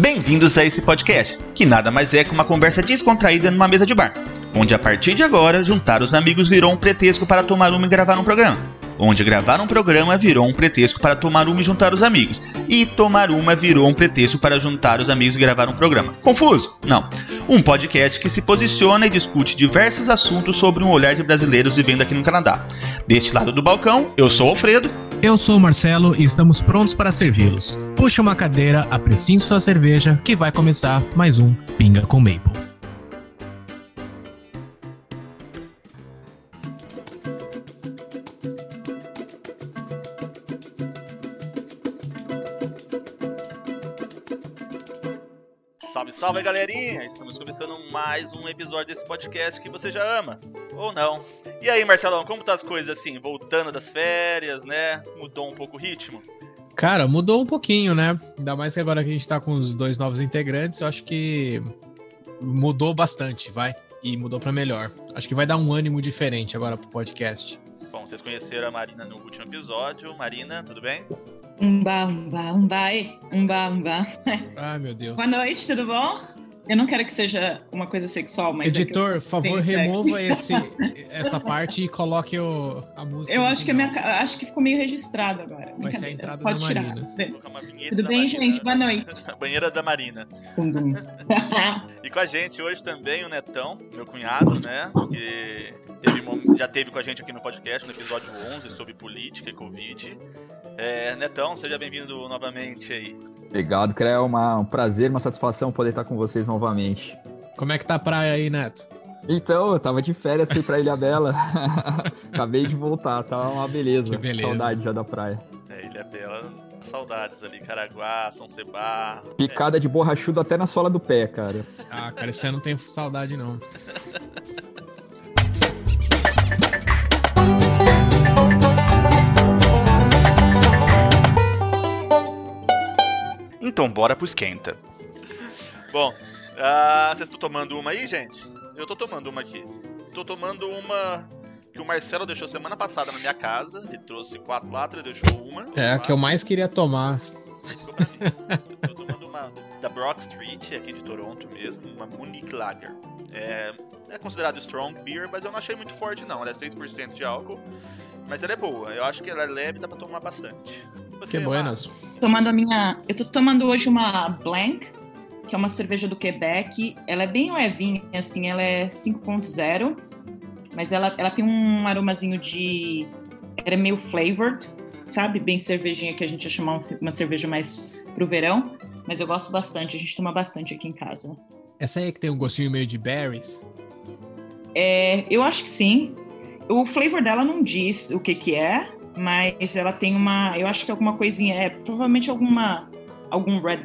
Bem-vindos a esse podcast, que nada mais é que uma conversa descontraída numa mesa de bar, onde a partir de agora juntar os amigos virou um pretexto para tomar uma e gravar um programa. Onde gravar um programa virou um pretexto para tomar uma e juntar os amigos. E tomar uma virou um pretexto para juntar os amigos e gravar um programa. Confuso? Não. Um podcast que se posiciona e discute diversos assuntos sobre um olhar de brasileiros vivendo aqui no Canadá. Deste lado do balcão, eu sou o Alfredo. Eu sou o Marcelo e estamos prontos para servi-los. Puxe uma cadeira, apreciem sua cerveja, que vai começar mais um Pinga com Maple. Salve, galerinha! Estamos começando mais um episódio desse podcast que você já ama, ou não. E aí, Marcelão, como tá as coisas assim? Voltando das férias, né? Mudou um pouco o ritmo? Cara, mudou um pouquinho, né? Ainda mais que agora que a gente tá com os dois novos integrantes, eu acho que mudou bastante, vai. E mudou para melhor. Acho que vai dar um ânimo diferente agora pro podcast. Vocês conheceram a Marina no último episódio. Marina, tudo bem? Umba, umba, umbai, umba, umba. Ai, meu Deus. Boa noite, tudo bom? Eu não quero que seja uma coisa sexual, mas. Editor, é eu... favor, remova esse, essa parte e coloque o, a música. Eu acho que, a minha, acho que ficou meio registrado agora. Vai ser a entrada Pode da tirar. Marina. Tudo bem, gente? Boa noite. Banheira da Marina. E com a gente hoje também o Netão, meu cunhado, né? Que teve, já teve com a gente aqui no podcast, no episódio 11, sobre política e Covid. É, Netão, seja bem-vindo novamente aí. Obrigado, cara. É uma, um prazer, uma satisfação poder estar com vocês novamente. Como é que tá a praia aí, Neto? Então, eu tava de férias, fui pra Ilha Bela. Acabei de voltar, tava uma beleza. Que beleza. Saudade já da praia. É, Ilha Bela, saudades ali, Caraguá, São Sebá. Picada de borrachudo até na sola do pé, cara. Ah, cara, esse ano não tenho saudade, não. Então, bora pro esquenta. Bom, ah, vocês estão tomando uma aí, gente? Eu tô tomando uma aqui. Tô tomando uma que o Marcelo deixou semana passada na minha casa. Ele trouxe quatro latas, deixou uma. É a que eu mais queria tomar. Ficou pra mim. Eu tô tomando uma da Brock Street, aqui de Toronto mesmo, uma Munich Lager. É, é considerado strong beer, mas eu não achei muito forte não. Ela é 6% de álcool, mas ela é boa. Eu acho que ela é leve, dá pra tomar bastante. Você, Que buenas. tomando a minha. Eu tô tomando hoje uma Blank, que é uma cerveja do Quebec. Ela é bem levinha, assim, ela é 5.0, mas ela, ela tem um aromazinho de. Ela é meio flavored, sabe? Bem cervejinha que a gente ia chamar um- uma cerveja mais pro verão. Mas eu gosto bastante, a gente toma bastante aqui em casa. Essa aí que tem um gostinho meio de berries. É, eu acho que sim. O flavor dela não diz o que que é, mas ela tem uma, eu acho que alguma coisinha, é provavelmente alguma algum red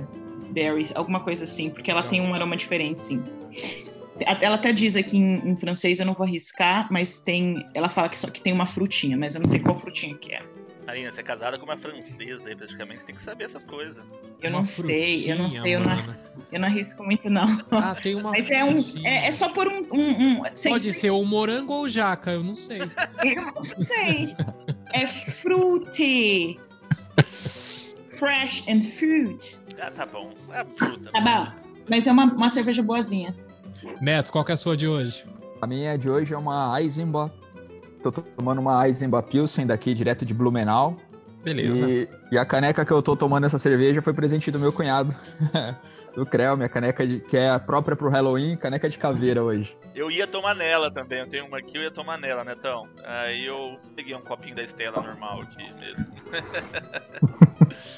berries, alguma coisa assim, porque ela tem um aroma diferente, sim. Ela até diz aqui em, em francês, eu não vou arriscar, mas tem, ela fala que só que tem uma frutinha, mas eu não sei qual frutinha que é. Marina, você é casada com uma francesa aí, praticamente. Você tem que saber essas coisas. Eu Uma não sei, eu não sei, eu não, eu não arrisco muito não. Ah, tem uma Mas é um, frutinha. é, é só por um, um, um sei- Pode ser ou morango ou jaca, eu não sei. Eu não sei. É fruity. Fresh and fruit. Ah, tá bom. É fruta. Tá bom. Mas é uma, uma cerveja boazinha. Neto, qual que é a sua de hoje? A minha de hoje é uma Eisenbach. Tô tomando uma Eisenbach Pilsen daqui, direto de Blumenau. Beleza. E, e a caneca que eu tô tomando essa cerveja foi presente do meu cunhado. do Creu, minha caneca de, que é a própria pro Halloween, caneca de caveira hoje. Eu ia tomar nela também. Eu tenho uma aqui, eu ia tomar nela, Netão. Aí eu peguei um copinho da Estela normal aqui mesmo.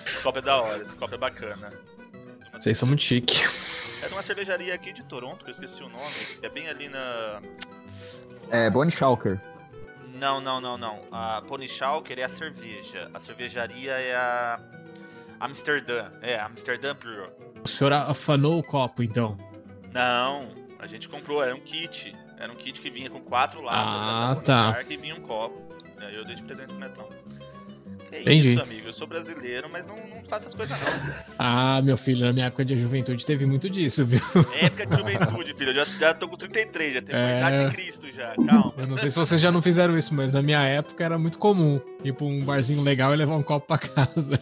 esse copo é da hora, esse copo é bacana. Vocês são muito chique. É de uma cervejaria aqui de Toronto, que eu esqueci o nome. É bem ali na. É, Bonnie Schalker. Não, não, não, não. A Pony Schalker é a cerveja. A cervejaria é a. Amsterdã. É, Amsterdã Brew. O senhor afanou o copo, então. Não, a gente comprou, era um kit. Era um kit que vinha com quatro latas Ah, tá. E vinha um copo. Aí eu dei de presente pro Netão. Que Entendi. isso, amigo. Eu sou brasileiro, mas não, não faço essas coisas não. Ah, meu filho, na minha época de juventude teve muito disso, viu? Época de juventude, filho. Eu já, já tô com 33, já tenho É. idade de Cristo já. Calma. Eu não sei se vocês já não fizeram isso, mas na minha época era muito comum ir pra um barzinho legal e levar um copo pra casa.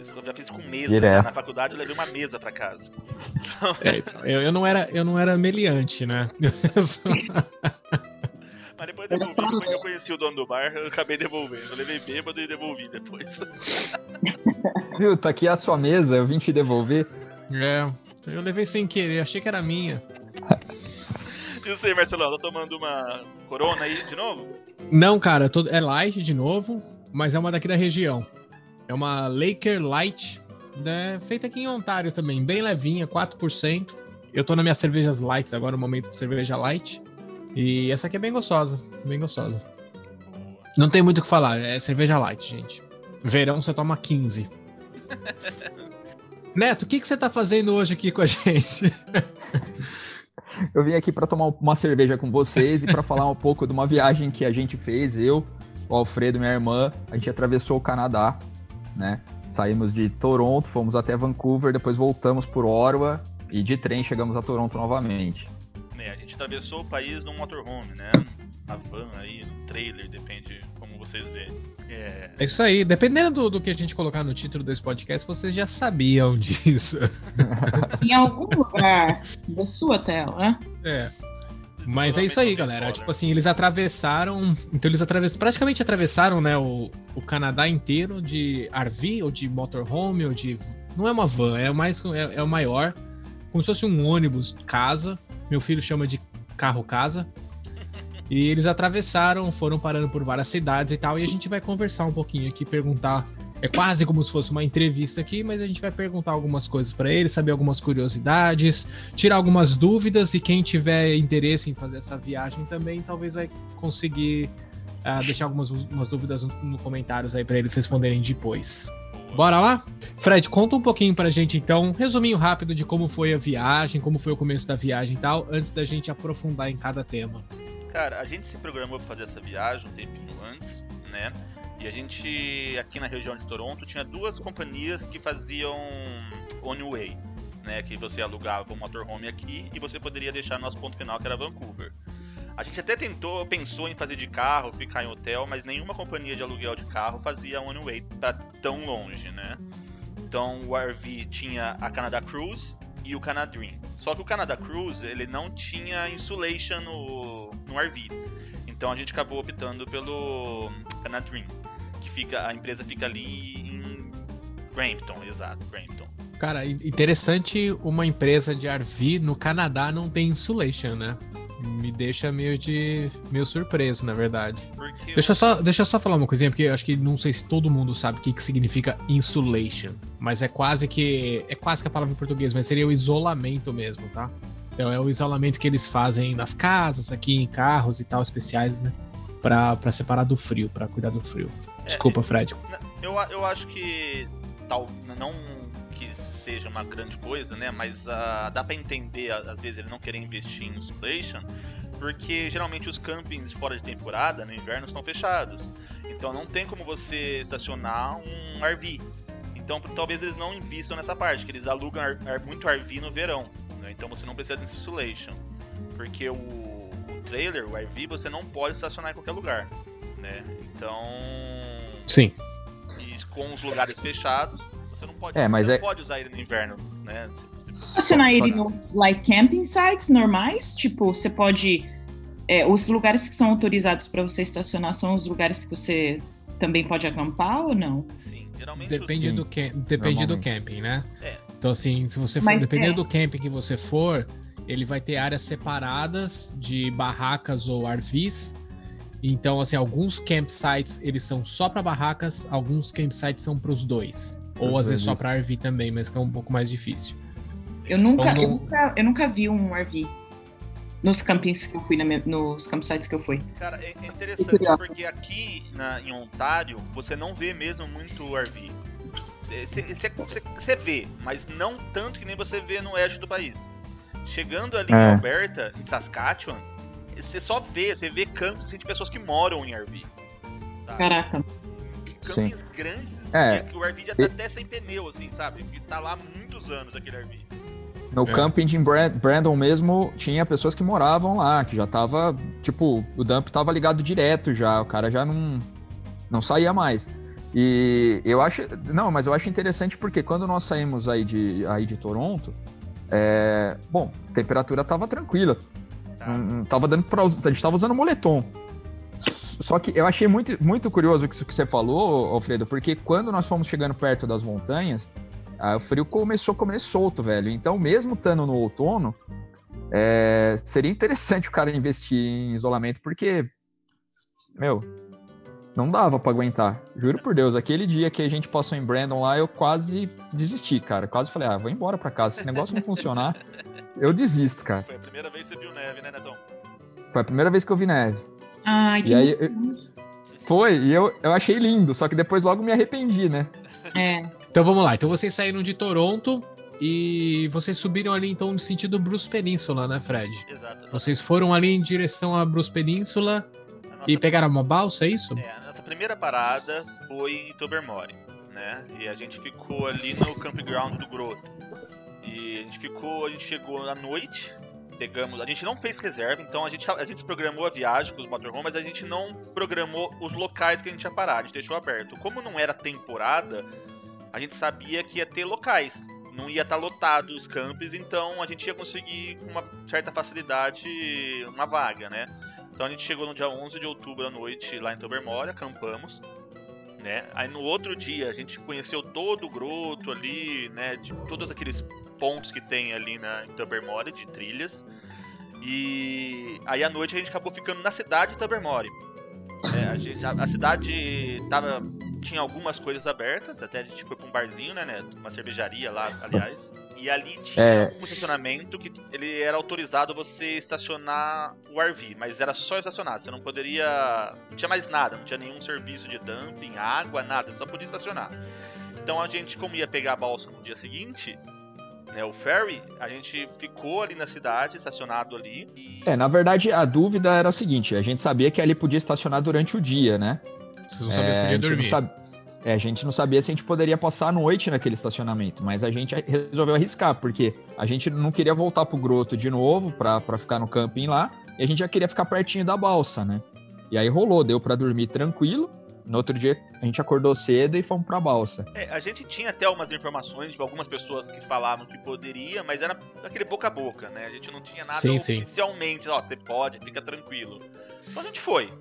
Isso, já fiz com mesa. Já na faculdade eu levei uma mesa pra casa. É, então, eu, eu não era, eu não era meliante, né? Mas depois eu devolvi, depois que eu conheci o dono do bar, eu acabei devolvendo. Eu levei bêbado e devolvi depois. Viu, tá aqui a sua mesa, eu vim te devolver. é, eu levei sem querer, achei que era minha. E você, Marcelão, tá tomando uma corona aí de novo? Não, cara, tô- é light de novo, mas é uma daqui da região. É uma Laker Light, né, feita aqui em Ontário também, bem levinha, 4%. Eu tô nas minhas cervejas lights agora, no momento de cerveja light. E essa aqui é bem gostosa, bem gostosa. Não tem muito o que falar, é cerveja light, gente. Verão você toma 15. Neto, o que, que você tá fazendo hoje aqui com a gente? Eu vim aqui para tomar uma cerveja com vocês e para falar um pouco de uma viagem que a gente fez, eu, o Alfredo, minha irmã, a gente atravessou o Canadá, né? Saímos de Toronto, fomos até Vancouver, depois voltamos por Ottawa e de trem chegamos a Toronto novamente. É, a gente atravessou o país num motorhome, né? Na van aí, no trailer, depende como vocês verem. É, É isso aí, dependendo do, do que a gente colocar no título desse podcast, vocês já sabiam disso. Em algum lugar da sua tela, né? É. Mas é isso aí, galera. Tipo assim, eles atravessaram. Então eles atravessaram. Praticamente atravessaram, né, o, o Canadá inteiro de RV, ou de motorhome, ou de. Não é uma van, é mais é, é o maior. Como se fosse um ônibus casa. Meu filho chama de carro casa. E eles atravessaram, foram parando por várias cidades e tal. E a gente vai conversar um pouquinho aqui, perguntar. É quase como se fosse uma entrevista aqui, mas a gente vai perguntar algumas coisas pra eles, saber algumas curiosidades, tirar algumas dúvidas e quem tiver interesse em fazer essa viagem também talvez vai conseguir ah, deixar algumas umas dúvidas nos no comentários aí pra eles responderem depois. Bora lá? Fred, conta um pouquinho pra gente então, um resuminho rápido de como foi a viagem, como foi o começo da viagem e tal, antes da gente aprofundar em cada tema. Cara, a gente se programou pra fazer essa viagem um tempinho antes, né? E a gente, aqui na região de Toronto, tinha duas companhias que faziam one-way, né? Que você alugava um motorhome aqui e você poderia deixar nosso ponto final, que era Vancouver. A gente até tentou, pensou em fazer de carro, ficar em hotel, mas nenhuma companhia de aluguel de carro fazia one-way pra tão longe, né? Então o RV tinha a Canada Cruise e o Canadream. Só que o Canada Cruise, ele não tinha insulation no, no RV. Então a gente acabou optando pelo Canadream, que fica a empresa fica ali em Brampton, exato, Brampton. Cara, in- interessante uma empresa de RV no Canadá não tem insulation, né? Me deixa meio de meio surpreso, na verdade. Porque Deixa eu só, deixa eu só falar uma coisinha, porque eu acho que não sei se todo mundo sabe o que, que significa insulation. Mas é quase que. É quase que a palavra em português, mas seria o isolamento mesmo, tá? Então é o isolamento que eles fazem nas casas, aqui em carros e tal, especiais, né? Pra, pra separar do frio, pra cuidar do frio. Desculpa, Fred. eu, eu acho que tal, não seja uma grande coisa, né? Mas ah, dá pra entender às vezes ele não querer investir em insulation, porque geralmente os campings fora de temporada, no inverno, estão fechados. Então não tem como você estacionar um RV. Então talvez eles não invistam nessa parte, que eles alugam muito RV no verão. né? Então você não precisa de insulation. Porque o, o trailer, o RV, você não pode estacionar em qualquer lugar. Né? Então. Sim. E com os lugares fechados, você não pode, É, você mas é- pode usar ele no inverno, né? Você- você- Estacionar ele Só- nos like camping sites normais, tipo, você pode. é, os lugares que são autorizados para você estacionar são os lugares que você também pode acampar ou não? Sim, geralmente Depende, Sim, do, cam- depende do camping, né? É. Então, assim, se você for, Mas dependendo é. do camping que você for, ele vai ter áreas separadas de barracas ou RVs. Então, assim, alguns campsites eles são só para barracas, alguns campsites são para os dois. Ou às vezes só para RV também, mas que é um pouco mais difícil. Eu nunca, Então, eu não- nunca, eu nunca vi um RV nos campings que eu fui, minha- nos campsites que eu fui. Cara, é, é interessante curioso. porque aqui na- em Ontário você não vê mesmo muito RV. Você vê, mas não tanto que nem você vê no oeste do país. Chegando ali em É. Alberta, em Saskatchewan, você só vê, você vê campos assim, de pessoas que moram em RV. sabe? Caraca. Campings grandes, É. que o RV já tá até sem pneu, assim, sabe? Que tá lá há muitos anos aquele RV. No É. camping de Bra- Brandon mesmo, tinha pessoas que moravam lá, que já tava, tipo, o dump tava ligado direto já, o cara já não, não saía mais. E eu acho. Não, mas eu acho interessante porque quando nós saímos aí de, aí de Toronto, é, bom, a temperatura tava tranquila. Tá. Não, tava dando pra. A gente tava usando moletom. Só que eu achei muito, muito curioso isso que você falou, Alfredo, porque quando nós fomos chegando perto das montanhas, o frio começou a comer solto, velho. Então, mesmo estando no outono, é, seria interessante o cara investir em isolamento, porque, meu, não dava para aguentar. Juro por Deus, aquele dia que a gente passou em Brandon lá, eu quase desisti, cara. Quase falei, ah, vou embora para casa. Se esse negócio não funcionar, eu desisto, cara. Foi a primeira vez que você viu neve, né, Netão? Foi a primeira vez que eu vi neve. Ai, que e aí, eu... Foi, e eu, eu achei lindo, só que depois logo me arrependi, né? É. Então vamos lá. Então vocês saíram de Toronto e vocês subiram ali então no sentido Bruce Península, né, Fred? Exato. Vocês foram ali em direção a Bruce Península e pegaram uma balsa, é isso? É, nossa primeira parada foi em Tobermory, né? E a gente ficou ali no campground do Groto. E a gente ficou, a gente chegou à noite, pegamos, a gente não fez reserva, então a gente, a gente programou a viagem com os motorhomes, mas a gente não programou os locais que a gente ia parar, a gente deixou aberto. Como não era temporada, a gente sabia que ia ter locais, não ia estar tá lotado os campos, então a gente ia conseguir com uma certa facilidade uma vaga, né? Então a gente chegou no dia 11 de outubro à noite lá em Tobermory, acampamos. Né? Aí no outro dia a gente conheceu todo o groto ali, né? De todos aqueles pontos que tem ali na, em Tobermory de trilhas. E aí à noite a gente acabou ficando na cidade de Tobermory. É, a, gente, a, a, cidade tava, tinha algumas coisas abertas, até a gente foi pra um barzinho, né, Neto? Uma cervejaria lá, aliás. E ali tinha é... um estacionamento que ele era autorizado você estacionar o RV, mas era só estacionar, você não poderia. Não tinha mais nada, não tinha nenhum serviço de dumping, água, nada, só podia estacionar. Então a gente, como ia pegar a balsa no dia seguinte, né, o ferry, a gente ficou ali na cidade, estacionado ali. E... É, na verdade, a dúvida era a seguinte: a gente sabia que ali podia estacionar durante o dia, né? Vocês não sabiam é, se podia dormir. É, a gente não sabia se a gente poderia passar a noite naquele estacionamento, mas a gente resolveu arriscar, porque a gente não queria voltar pro groto de novo para ficar no camping lá, e a gente já queria ficar pertinho da balsa, né? E aí rolou, deu para dormir tranquilo. No outro dia a gente acordou cedo e fomos pra balsa. É, a gente tinha até algumas informações de algumas pessoas que falavam que poderia, mas era aquele boca a boca, né? A gente não tinha nada sim, oficialmente, ó, você pode, fica tranquilo. Então a gente foi,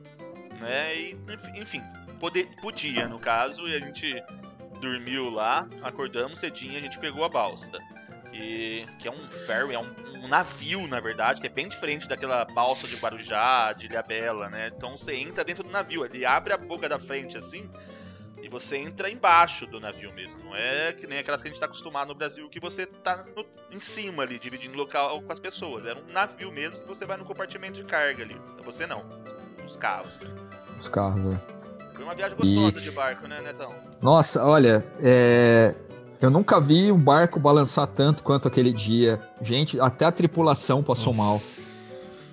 né? E, enfim, poder, podia, no caso, e a gente dormiu lá, acordamos cedinho, a gente pegou a balsa. E, que é um ferry, é um, um, navio, na verdade, que é bem diferente daquela balsa de Guarujá, de Ilhabela, né? Então você entra dentro do navio, ele abre a boca da frente assim, e você entra embaixo do navio mesmo. Não é que nem aquelas que a gente está acostumado no Brasil, que você tá no, em cima ali, dividindo local com as pessoas. Era um navio mesmo que você vai no compartimento de carga ali. Você não. Os carros. Os carros, é. Foi uma viagem gostosa e... de barco, né, Netão? Nossa, olha, é... eu nunca vi um barco balançar tanto quanto aquele dia. Gente, até a tripulação passou Nossa. mal.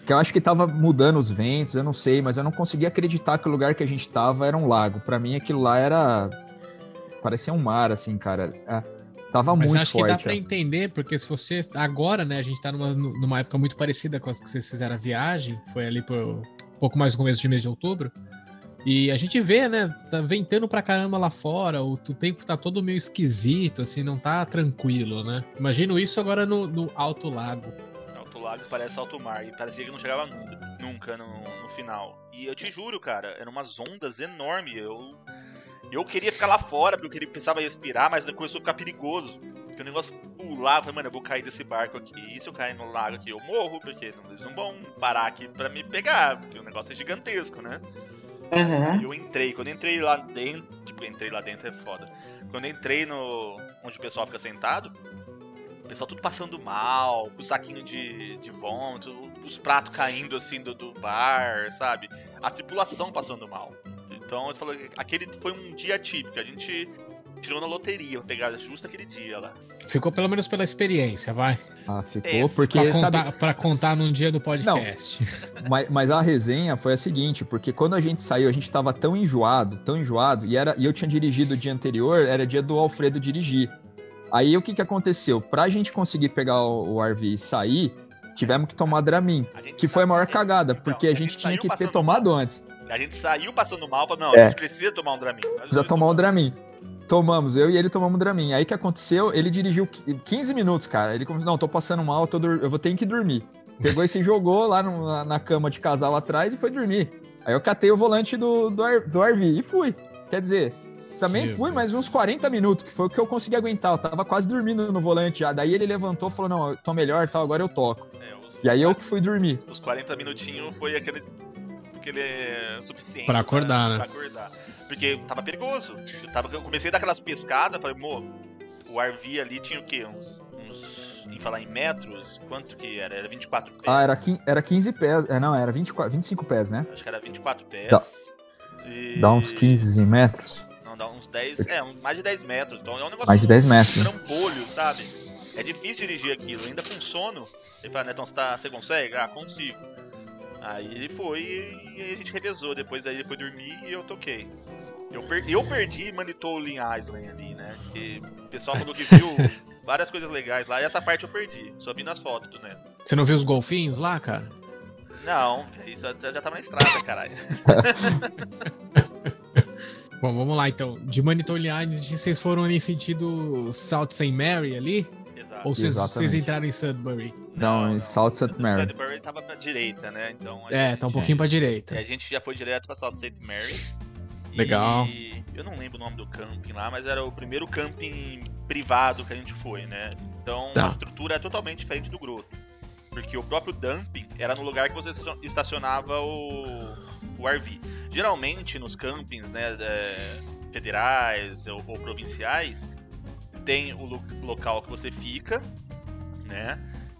Que eu acho que tava mudando os ventos, eu não sei, mas eu não conseguia acreditar que o lugar que a gente tava era um lago. Para mim aquilo lá era parecia um mar assim, cara. É, tava mas muito acho forte. que dá para entender, porque se você agora, né, a gente tá numa, numa época muito parecida com as que vocês fizeram a viagem, foi ali por um pouco mais no começo de mês de outubro. E a gente vê, né? Tá ventando pra caramba lá fora, o, tempo tá todo meio esquisito, assim, não tá tranquilo, né? Imagino isso agora no, no Alto Lago. Alto Lago parece alto mar, e parecia que não chegava nunca, nunca no, no final. E eu te juro, cara, eram umas ondas enormes. Eu, eu queria ficar lá fora, porque eu queria, pensava em respirar, mas começou a ficar perigoso. Porque o negócio pulava, falei, mano, eu vou cair desse barco aqui. E se eu cair no lago aqui, eu morro, porque eles não vão parar aqui pra me pegar, porque o negócio é gigantesco, né? Uhum. Eu entrei, quando entrei lá dentro, tipo, entrei lá dentro é foda. Quando entrei no. onde o pessoal fica sentado, o pessoal tudo passando mal, com o saquinho de, de vômito, os pratos caindo assim do, do bar, sabe? A tripulação passando mal. Então, eu falo, aquele foi um dia típico. A gente tirou na loteria pra pegar justo aquele dia lá. Ficou pelo menos pela experiência, vai. Ah, ficou é, porque. Pra contar, sabe... pra contar num dia do podcast. Não, mas, mas, a resenha foi a seguinte: porque quando a gente saiu, a gente tava tão enjoado, tão enjoado, e, era, e eu tinha dirigido o dia anterior, era dia do Alfredo dirigir. Aí o que, que aconteceu? Pra gente conseguir pegar o, o RV e sair, tivemos que tomar Dramin, A gente que foi a maior cagada, então, porque a gente saiu tinha que ter tomado mal. antes. A gente saiu passando mal, falou, não, É. a gente precisa tomar um Dramin. Precisa tomar um. Dramin. Tomamos, eu e ele tomamos um Dramin. Aí que aconteceu, ele dirigiu qui- 15 minutos, cara. Ele começou, não, tô passando mal, tô dur- eu vou ter que dormir. Pegou e se jogou lá no- na, na cama de casal atrás e foi dormir. Aí eu catei o volante do, do, do RV e fui. Quer dizer, também Meu fui, mas uns 40 minutos, que foi o que eu consegui aguentar. Eu tava quase dormindo no volante já. Daí ele levantou e falou: Não, eu tô melhor tal, agora eu toco. É, os, E aí eu que fui dormir. Os 40 minutinhos foi aquele, aquele é, suficiente. Pra acordar, né? Pra acordar. Porque tava perigoso. Eu, tava, eu comecei a dar aquelas pescadas, falei, mo, o RV ali tinha o quê? Uns. uns em falar em metros, quanto que era? Era 24 pés? Ah, era, quin- era 15 pés. É, não, era 24, 25 pés, né? Acho que era 24 pés. Dá- E- Dá uns 15 metros. Não, dá uns 10. É, mais de 10 metros. Então é um negócio. Mais de 10 metros. Trambolho, sabe? É difícil dirigir aquilo, ainda com sono. Ele fala, Netão, você, tá, você consegue? Ah, consigo. Aí ele foi e a gente revezou. Depois aí ele foi dormir e eu toquei. Eu, per- eu perdi Manitoulin Island ali, né? Que o pessoal falou que viu várias coisas legais lá. E essa parte eu perdi. Só vi nas fotos do Neto. Você não viu os golfinhos lá, cara? Não, isso já, já tá na estrada, caralho. Bom, vamos lá então. De Manitoulin Island, vocês foram ali em sentido South St. Mary ali? Ou vocês, vocês entraram em Sudbury? Não, em South St. Mary. Sudbury tava pra direita, né? Então, a É, gente- tá um pouquinho pra direita. E a gente já foi direto pra South St. Mary. Legal. E eu não lembro o nome do camping lá, mas era o primeiro camping privado que a gente foi, né? Então Tá. a estrutura é totalmente diferente do Groto. Porque o próprio dumping era no lugar que você estacionava o, o RV. Geralmente nos campings, né, é, federais ou, ou provinciais, tem o lo- local que você fica, né?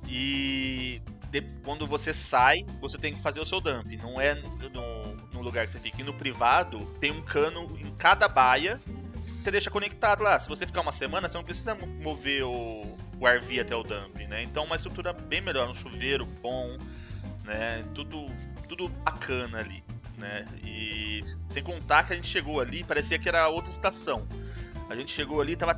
E de- quando você sai, você tem que fazer o seu dump. Não é no, no lugar que você fica. E no privado, tem um cano em cada baia que você deixa conectado lá. Se você ficar uma semana, você não precisa mo- mover o, o RV até o dump, né? Então, uma estrutura bem melhor. Um chuveiro bom, né? Tudo, tudo bacana ali, né? E sem contar que a gente chegou ali, parecia que era outra estação. A gente chegou ali, tava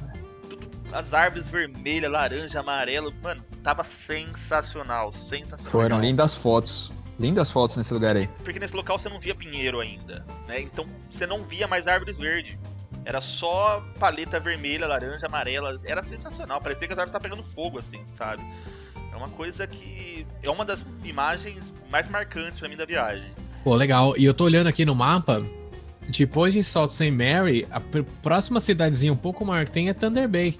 as árvores vermelhas, laranja, amarelo. Mano, tava sensacional, sensacional. Foram lindas fotos. Lindas fotos nesse lugar aí. Porque nesse local você não via pinheiro ainda, né? Então você não via mais árvores verdes. Era só paleta vermelha, laranja, amarela. Era sensacional. Parecia que as árvores estavam pegando fogo, assim, sabe? É uma coisa que. É uma das imagens mais marcantes pra mim da viagem. Pô, legal. E eu tô olhando aqui no mapa. Depois de Salt St. Mary, a pr- próxima cidadezinha um pouco maior que tem é Thunder Bay.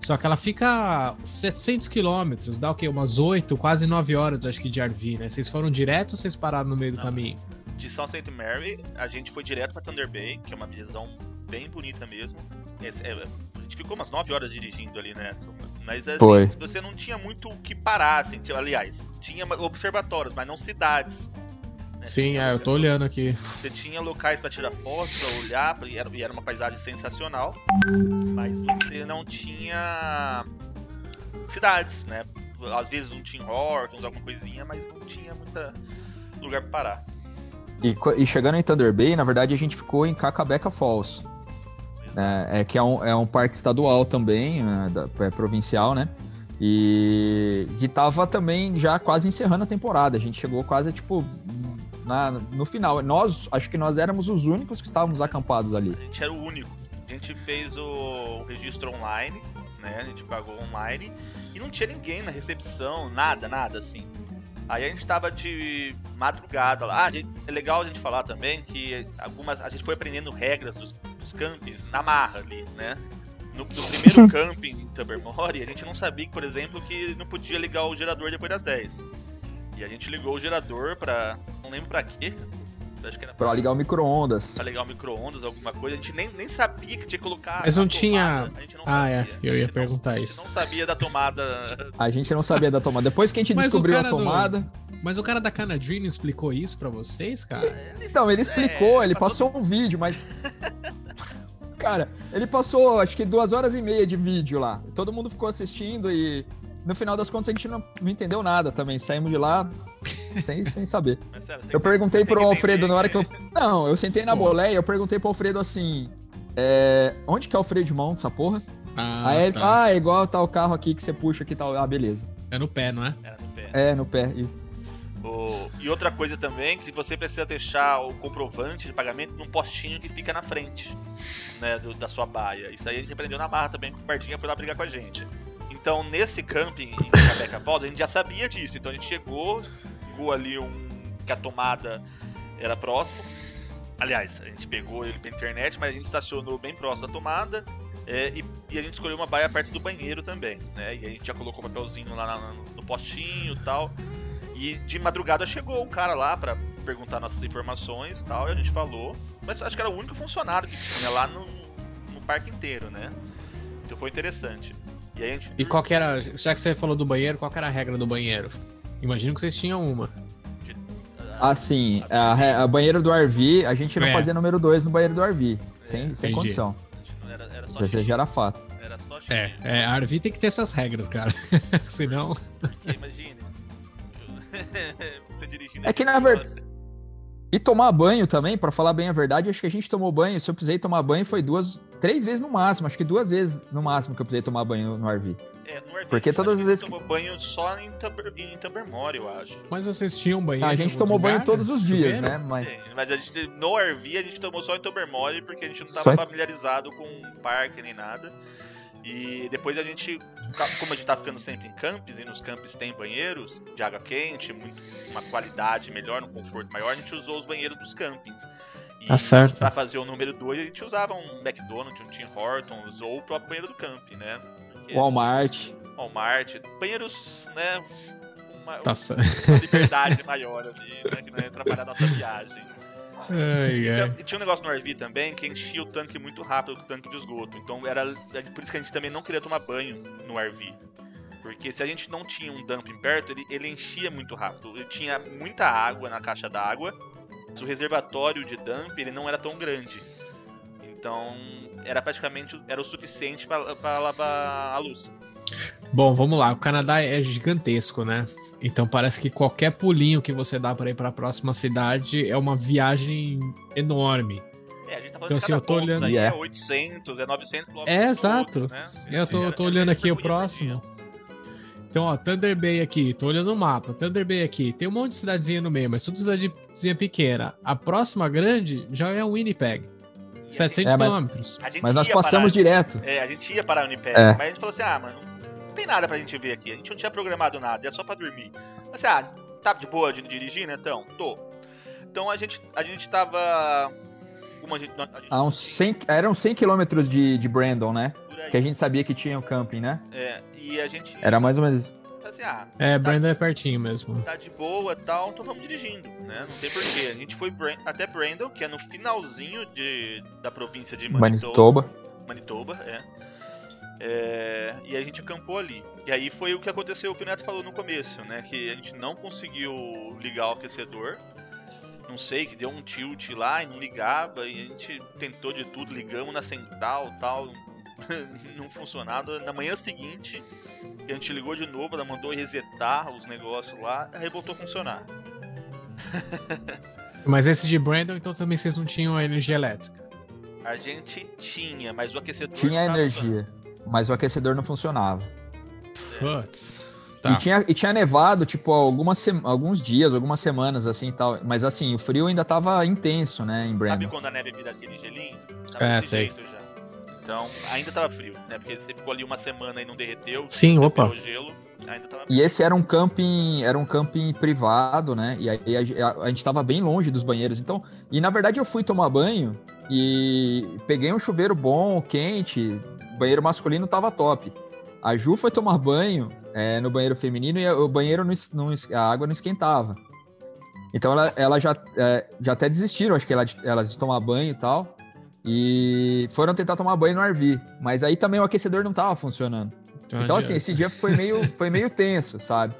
Só que ela fica a 700 quilômetros, dá o quê? Umas 8, quase 9 horas, acho que, de RV, né? Vocês foram direto ou vocês pararam no meio do Não. caminho? De São St. Mary, a gente foi direto pra Thunder Bay, que é uma visão bem bonita mesmo. Esse- é, a gente ficou umas 9 horas dirigindo ali, né? Mas assim, Foi. você não tinha muito o que parar, assim. Aliás, tinha observatórios, mas não cidades. Né? Sim, é, eu tô olhando aqui. Você tinha locais pra tirar fotos, pra olhar, pra- e era, e era uma paisagem sensacional, mas você não tinha cidades, né? Às vezes um Tim Hortons, alguma coisinha, mas não tinha muita lugar pra parar. E, e chegando em Thunder Bay, na verdade, a gente ficou em Cacabeca Falls. É, é que é um, é um parque estadual também, né, da- é provincial, né? E, e tava também já quase encerrando a temporada. A gente chegou quase, tipo, na- no final. Nós, acho que nós éramos os únicos que estávamos acampados ali. A gente era o único. A gente fez o registro online, né? A gente pagou online e não tinha ninguém na recepção, nada, nada assim. Aí a gente tava de madrugada lá. Ah, gente- é legal a gente falar também que algumas a gente foi aprendendo regras dos, dos campings na marra ali, né? No, no primeiro camping em Tobermory, a gente não sabia, que, por exemplo, que não podia ligar o gerador depois das 10. E a gente ligou o gerador pra. Não lembro pra quê. Acho que era Pra ligar o micro-ondas. pra ligar o micro-ondas, alguma coisa. A gente nem, nem sabia que tinha que colocar. Mas não a tinha- tomada, a gente não Ah, é, sabia. eu A ia gente não- perguntar a gente isso. não sabia da tomada. A gente não sabia da tomada. Depois que a gente Mas descobriu a cara do- tomada. Mas o cara da Canadream explicou isso pra vocês, cara? Então, ele explicou, É, ele passou- passou um vídeo, mas. Cara, ele passou acho que duas horas e meia de vídeo lá. Todo mundo ficou assistindo e no final das contas a gente não, não entendeu nada também. Saímos de lá sem, sem saber. Mas, sério, Eu perguntei pro Alfredo na hora que eu. Não, eu sentei na boleia e eu perguntei pro Alfredo assim. é, onde que é o freio de mão dessa porra? Ah, Aí ele tá. fala, ah, é igual tal carro aqui que você puxa aqui tal. Ah, beleza. É no pé, não é? Era no pé. É, no pé, isso. O... E outra coisa também, que você precisa deixar o comprovante de pagamento num postinho que fica na frente né, do, da sua baia. Isso aí a gente aprendeu na barra também, que o Pardinha foi lá brigar com a gente. Então, nesse camping em Cabeca Falda, a gente já sabia disso. Então a gente chegou, viu ali um que a tomada era próximo. Aliás, a gente pegou ele pela internet, mas a gente estacionou bem próximo da tomada. É, e, e, a gente escolheu uma baia perto do banheiro também, né? E a gente já colocou o papelzinho lá no, no postinho e tal. E de madrugada chegou um cara lá para perguntar nossas informações e tal, e a gente falou. Mas acho que era o único funcionário que tinha lá no, no parque inteiro, né? Então foi interessante. E, aí gente... e qual que era, já que você falou do banheiro, qual que era a regra do banheiro? Imagino que vocês tinham uma. Assim, a, a banheiro do RV, a gente não é. fazia número 2 no banheiro do RV. É. Sem, sem condição. Era, era só já, já era fato. Era só é, é, a RV tem que ter essas regras, cara. Senão. Porque imagine. você dirigindo. É que na verdade. E tomar banho também, para falar bem a verdade, acho que a gente tomou banho. Se eu precisei tomar banho, foi duas, três vezes no máximo. Acho que duas vezes no máximo que eu precisei tomar banho no RV. É, no RV. Porque todas as vezes. tomou banho só em, Tuber, em Tubermore, eu acho. Mas vocês tinham banho? A gente tomou lugar? banho todos os dias, Chuveiro? né? Mas... Sim, mas a gente, no RV a gente tomou só em Tubermore porque a gente não estava familiarizado com parque nem nada. E depois a gente, como a gente tá ficando sempre em campos, e nos campos tem banheiros de água quente, muito, uma qualidade melhor, um conforto maior, a gente usou os banheiros dos campings. E tá certo. pra fazer o número 2, a gente usava um McDonald's, um Tim Hortons, ou o próprio banheiro do camping, né? Porque, Walmart. Walmart. Banheiros, né? Uma, tá uma liberdade maior ali, né? Que não ia atrapalhar a nossa viagem. Ai, ai. E tinha um negócio no RV também que enchia o tanque muito rápido, o tanque de esgoto. Então era é por isso que a gente também não queria tomar banho no RV. Porque se a gente não tinha um dumping perto, ele, ele enchia muito rápido. Ele tinha muita água na caixa d'água. O reservatório de dump ele não era tão grande. Então era praticamente era o suficiente para lavar a luz. Bom, vamos lá. O Canadá é gigantesco, né? Então parece que qualquer pulinho que você dá para ir para a próxima cidade é uma viagem enorme. É, a gente tá falando então, assim, eu tô olhando. Aí é 800, é 900 quilômetros. É, exato. né? Eu tô, tô olhando aqui o próximo. Então, ó, Thunder Bay aqui, tô olhando o mapa. Thunder Bay aqui, tem um monte de cidadezinha no meio, mas tudo cidadezinha pequena. A próxima grande já é o Winnipeg. 700 é, quilômetros. Mas, mas nós passamos direto. É, a gente ia para a Winnipeg, é. mas a gente falou assim: ah, mano, não tem nada pra gente ver aqui. A gente não tinha programado nada, é só pra dormir. Mas ah, tá de boa de dirigir, né? Então, tô. Então a gente, a gente tava. Como a gente, a gente ah, uns 100, eram 100 quilômetros de, de Brandon, né? Que a gente sabia que tinha o camping, né? É, e a gente. Era mais ou menos Assim, ah, é, tá, Brandon é pertinho mesmo. Tá de boa e tal, então vamos dirigindo, né? Não tem porquê. A gente foi até Brandon, que é no finalzinho de, da província de Manitoba. Manitoba, Manitoba é. É, e a gente acampou ali. E aí foi o que aconteceu, o que o Neto falou no começo, né? Que a gente não conseguiu ligar o aquecedor. Não sei, que deu um tilt lá e não ligava. E a gente tentou de tudo, ligamos na central tal. não funcionava. Na manhã seguinte, a gente ligou de novo, ela mandou resetar os negócios lá, aí voltou a funcionar. Mas esse de Brandon, então também vocês não tinham a energia elétrica? A gente tinha, mas o aquecedor. Tinha energia mas o aquecedor não funcionava. Putz. Tá. E, tinha, e tinha nevado, tipo, algumas alguns dias, algumas semanas, assim, tal. Mas, assim, o frio ainda tava intenso, né, em Brandon. Sabe quando a neve vira aquele gelinho? Tava é, sei. Já. Então, ainda tava frio, né? Porque você ficou ali uma semana e não derreteu. Sim, opa. O gelo, ainda tava e esse era um camping, era um camping privado, né? E aí a, a, a gente tava bem longe dos banheiros. Então, e na verdade eu fui tomar banho e peguei um chuveiro bom, quente, banheiro masculino tava top. A Ju foi tomar banho é, no banheiro feminino e o banheiro, não, não, a água não esquentava. Então ela, ela já, é, já até desistiram, acho que ela, elas de tomar banho e tal. E foram tentar tomar banho no RV. Mas aí também o aquecedor não tava funcionando. Então, então assim, esse dia foi meio, foi meio tenso, sabe?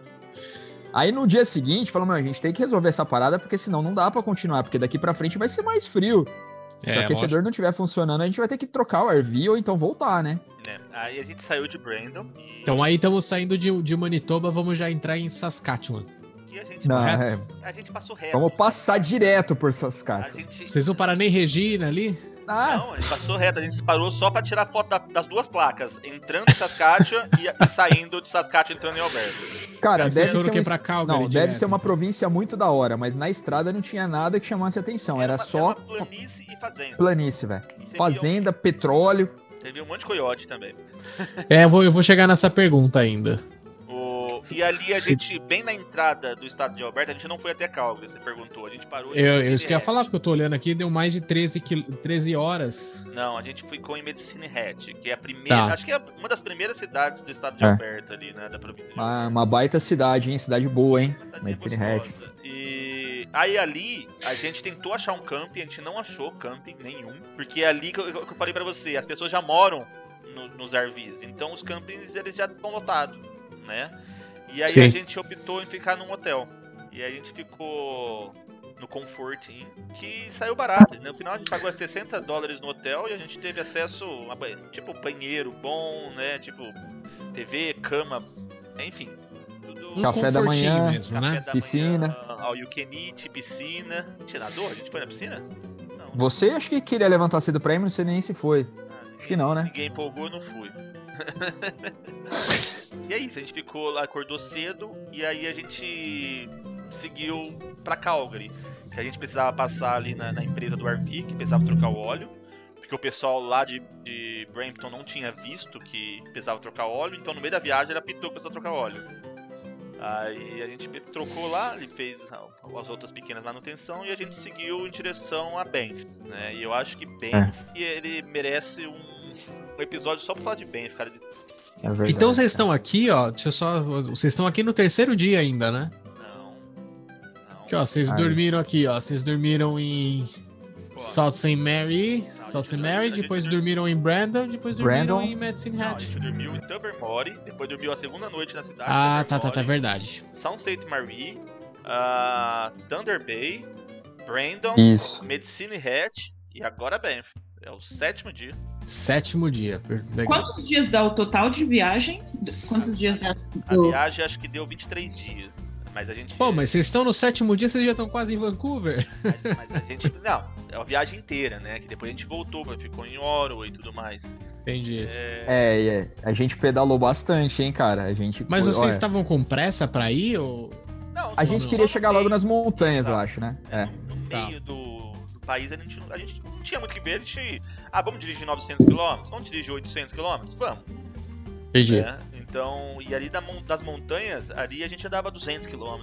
Aí no dia seguinte, falou, meu, a gente tem que resolver essa parada, porque senão não dá para continuar, porque daqui para frente vai ser mais frio. Se é, o aquecedor lógico. não estiver funcionando, a gente vai ter que trocar o RV ou então voltar, né? É, aí a gente saiu de Brandon. E... Então aí estamos saindo de, de Manitoba, vamos já entrar em Saskatchewan. E a gente, não, é... a gente passou reto. Vamos passar direto por Saskatchewan. Gente... Vocês vão parar nem Regina ali? Ah, Não, gente passou reto, a gente parou só pra tirar foto da- das duas placas, entrando em Saskatchewan e, e saindo de Saskatchewan entrando em Alberta. cara, Aí deve ser, um- pra Calgary não, deve ser uma província muito da hora, mas na estrada não tinha nada que chamasse atenção. Era uma- só uma planície e fazenda. planície, velho. Fazenda, petróleo. Viu, você viu um monte de coiote também. É, eu vou, eu vou chegar nessa pergunta ainda. E ali a Se- gente, bem na entrada do estado de Alberta, a gente não foi até Calgary, você perguntou. A gente parou Eu, eu isso que ia falar, porque eu tô olhando aqui, deu mais de 13, quil- 13 horas. Não, a gente ficou em Medicine Hat, que é a primeira. Tá. Acho que é uma das primeiras cidades do estado de É. Alberta ali, né? Da província de Uma, uma baita cidade, hein? Cidade boa, hein? Medicine Hat. E aí ali a gente tentou achar um camping, a gente não achou camping nenhum, porque é ali que eu, que eu falei pra você, as pessoas já moram no- nos RVs, então os campings eles já estão lotados, né? E aí Sim. a gente optou em ficar num hotel. E aí a gente ficou no Comfort Inn, que saiu barato. né? No final a gente pagou 60 dólares no hotel e a gente teve acesso a ba- tipo banheiro bom, né? Tipo TV, cama, enfim, tudo Um Café da manhã, mesmo, Café né? da Piscina. all you can eat, piscina. A gente nadou? A gente foi na piscina? Não. Você acho que queria levantar cedo pra ir, mas não sei nem se foi. Ah, Acho que não, né? Ninguém empolgou, eu não fui. e é isso, a gente ficou lá, acordou cedo e aí a gente seguiu pra Calgary. Que a gente precisava passar ali na, na empresa do RV, que precisava trocar o óleo. Porque o pessoal lá de, de Brampton não tinha visto que precisava trocar óleo, então no meio da viagem ele apitou que precisava trocar óleo. Aí a gente trocou lá, ele fez as outras pequenas manutenção e a gente seguiu em direção a Banff, né? E eu acho que Banff ele merece um, um episódio só pra falar de Banff, cara. de- É verdade. Então vocês estão aqui, ó. Deixa eu só. Vocês estão aqui no terceiro dia ainda, né? Não. Não. Aqui, ó. Vocês dormiram aqui, ó. Vocês dormiram em Sault St. Mary. Sault St. Mary, depois dormiram em Brandon, depois dormiram Brandon. em Medicine Não, a Hat. gente dormiu em Tobermory, depois dormiu a segunda noite na cidade. Ah, tá, tá, tá, verdade. Sound State Marie, ah, Thunder Bay, Brandon, Isso. Medicine Hat e agora Banff. É o sétimo dia. Sétimo dia. Legal. Quantos dias dá o total de viagem? Quantos dias dá A viagem acho que deu 23 dias. Mas a gente. Pô, mas vocês estão no sétimo dia, vocês já estão quase em Vancouver. mas, mas a gente. Não, é a viagem inteira, né? Que depois a gente voltou, ficou em Oro e tudo mais. Entendi. É, É, é, a gente pedalou bastante, hein, cara. A gente. Mas foi- vocês olha, estavam com pressa pra ir ou. não, A gente queria chegar logo nas montanhas, eu acho, né? É, É. no, Tá. meio do, do país a gente, não- a gente não tinha muito que ver. A gente. Ah, vamos dirigir 900 km? Vamos dirigir 800 km? Vamos. Entendi. né? Então, e ali das montanhas, ali a gente andava 200 km,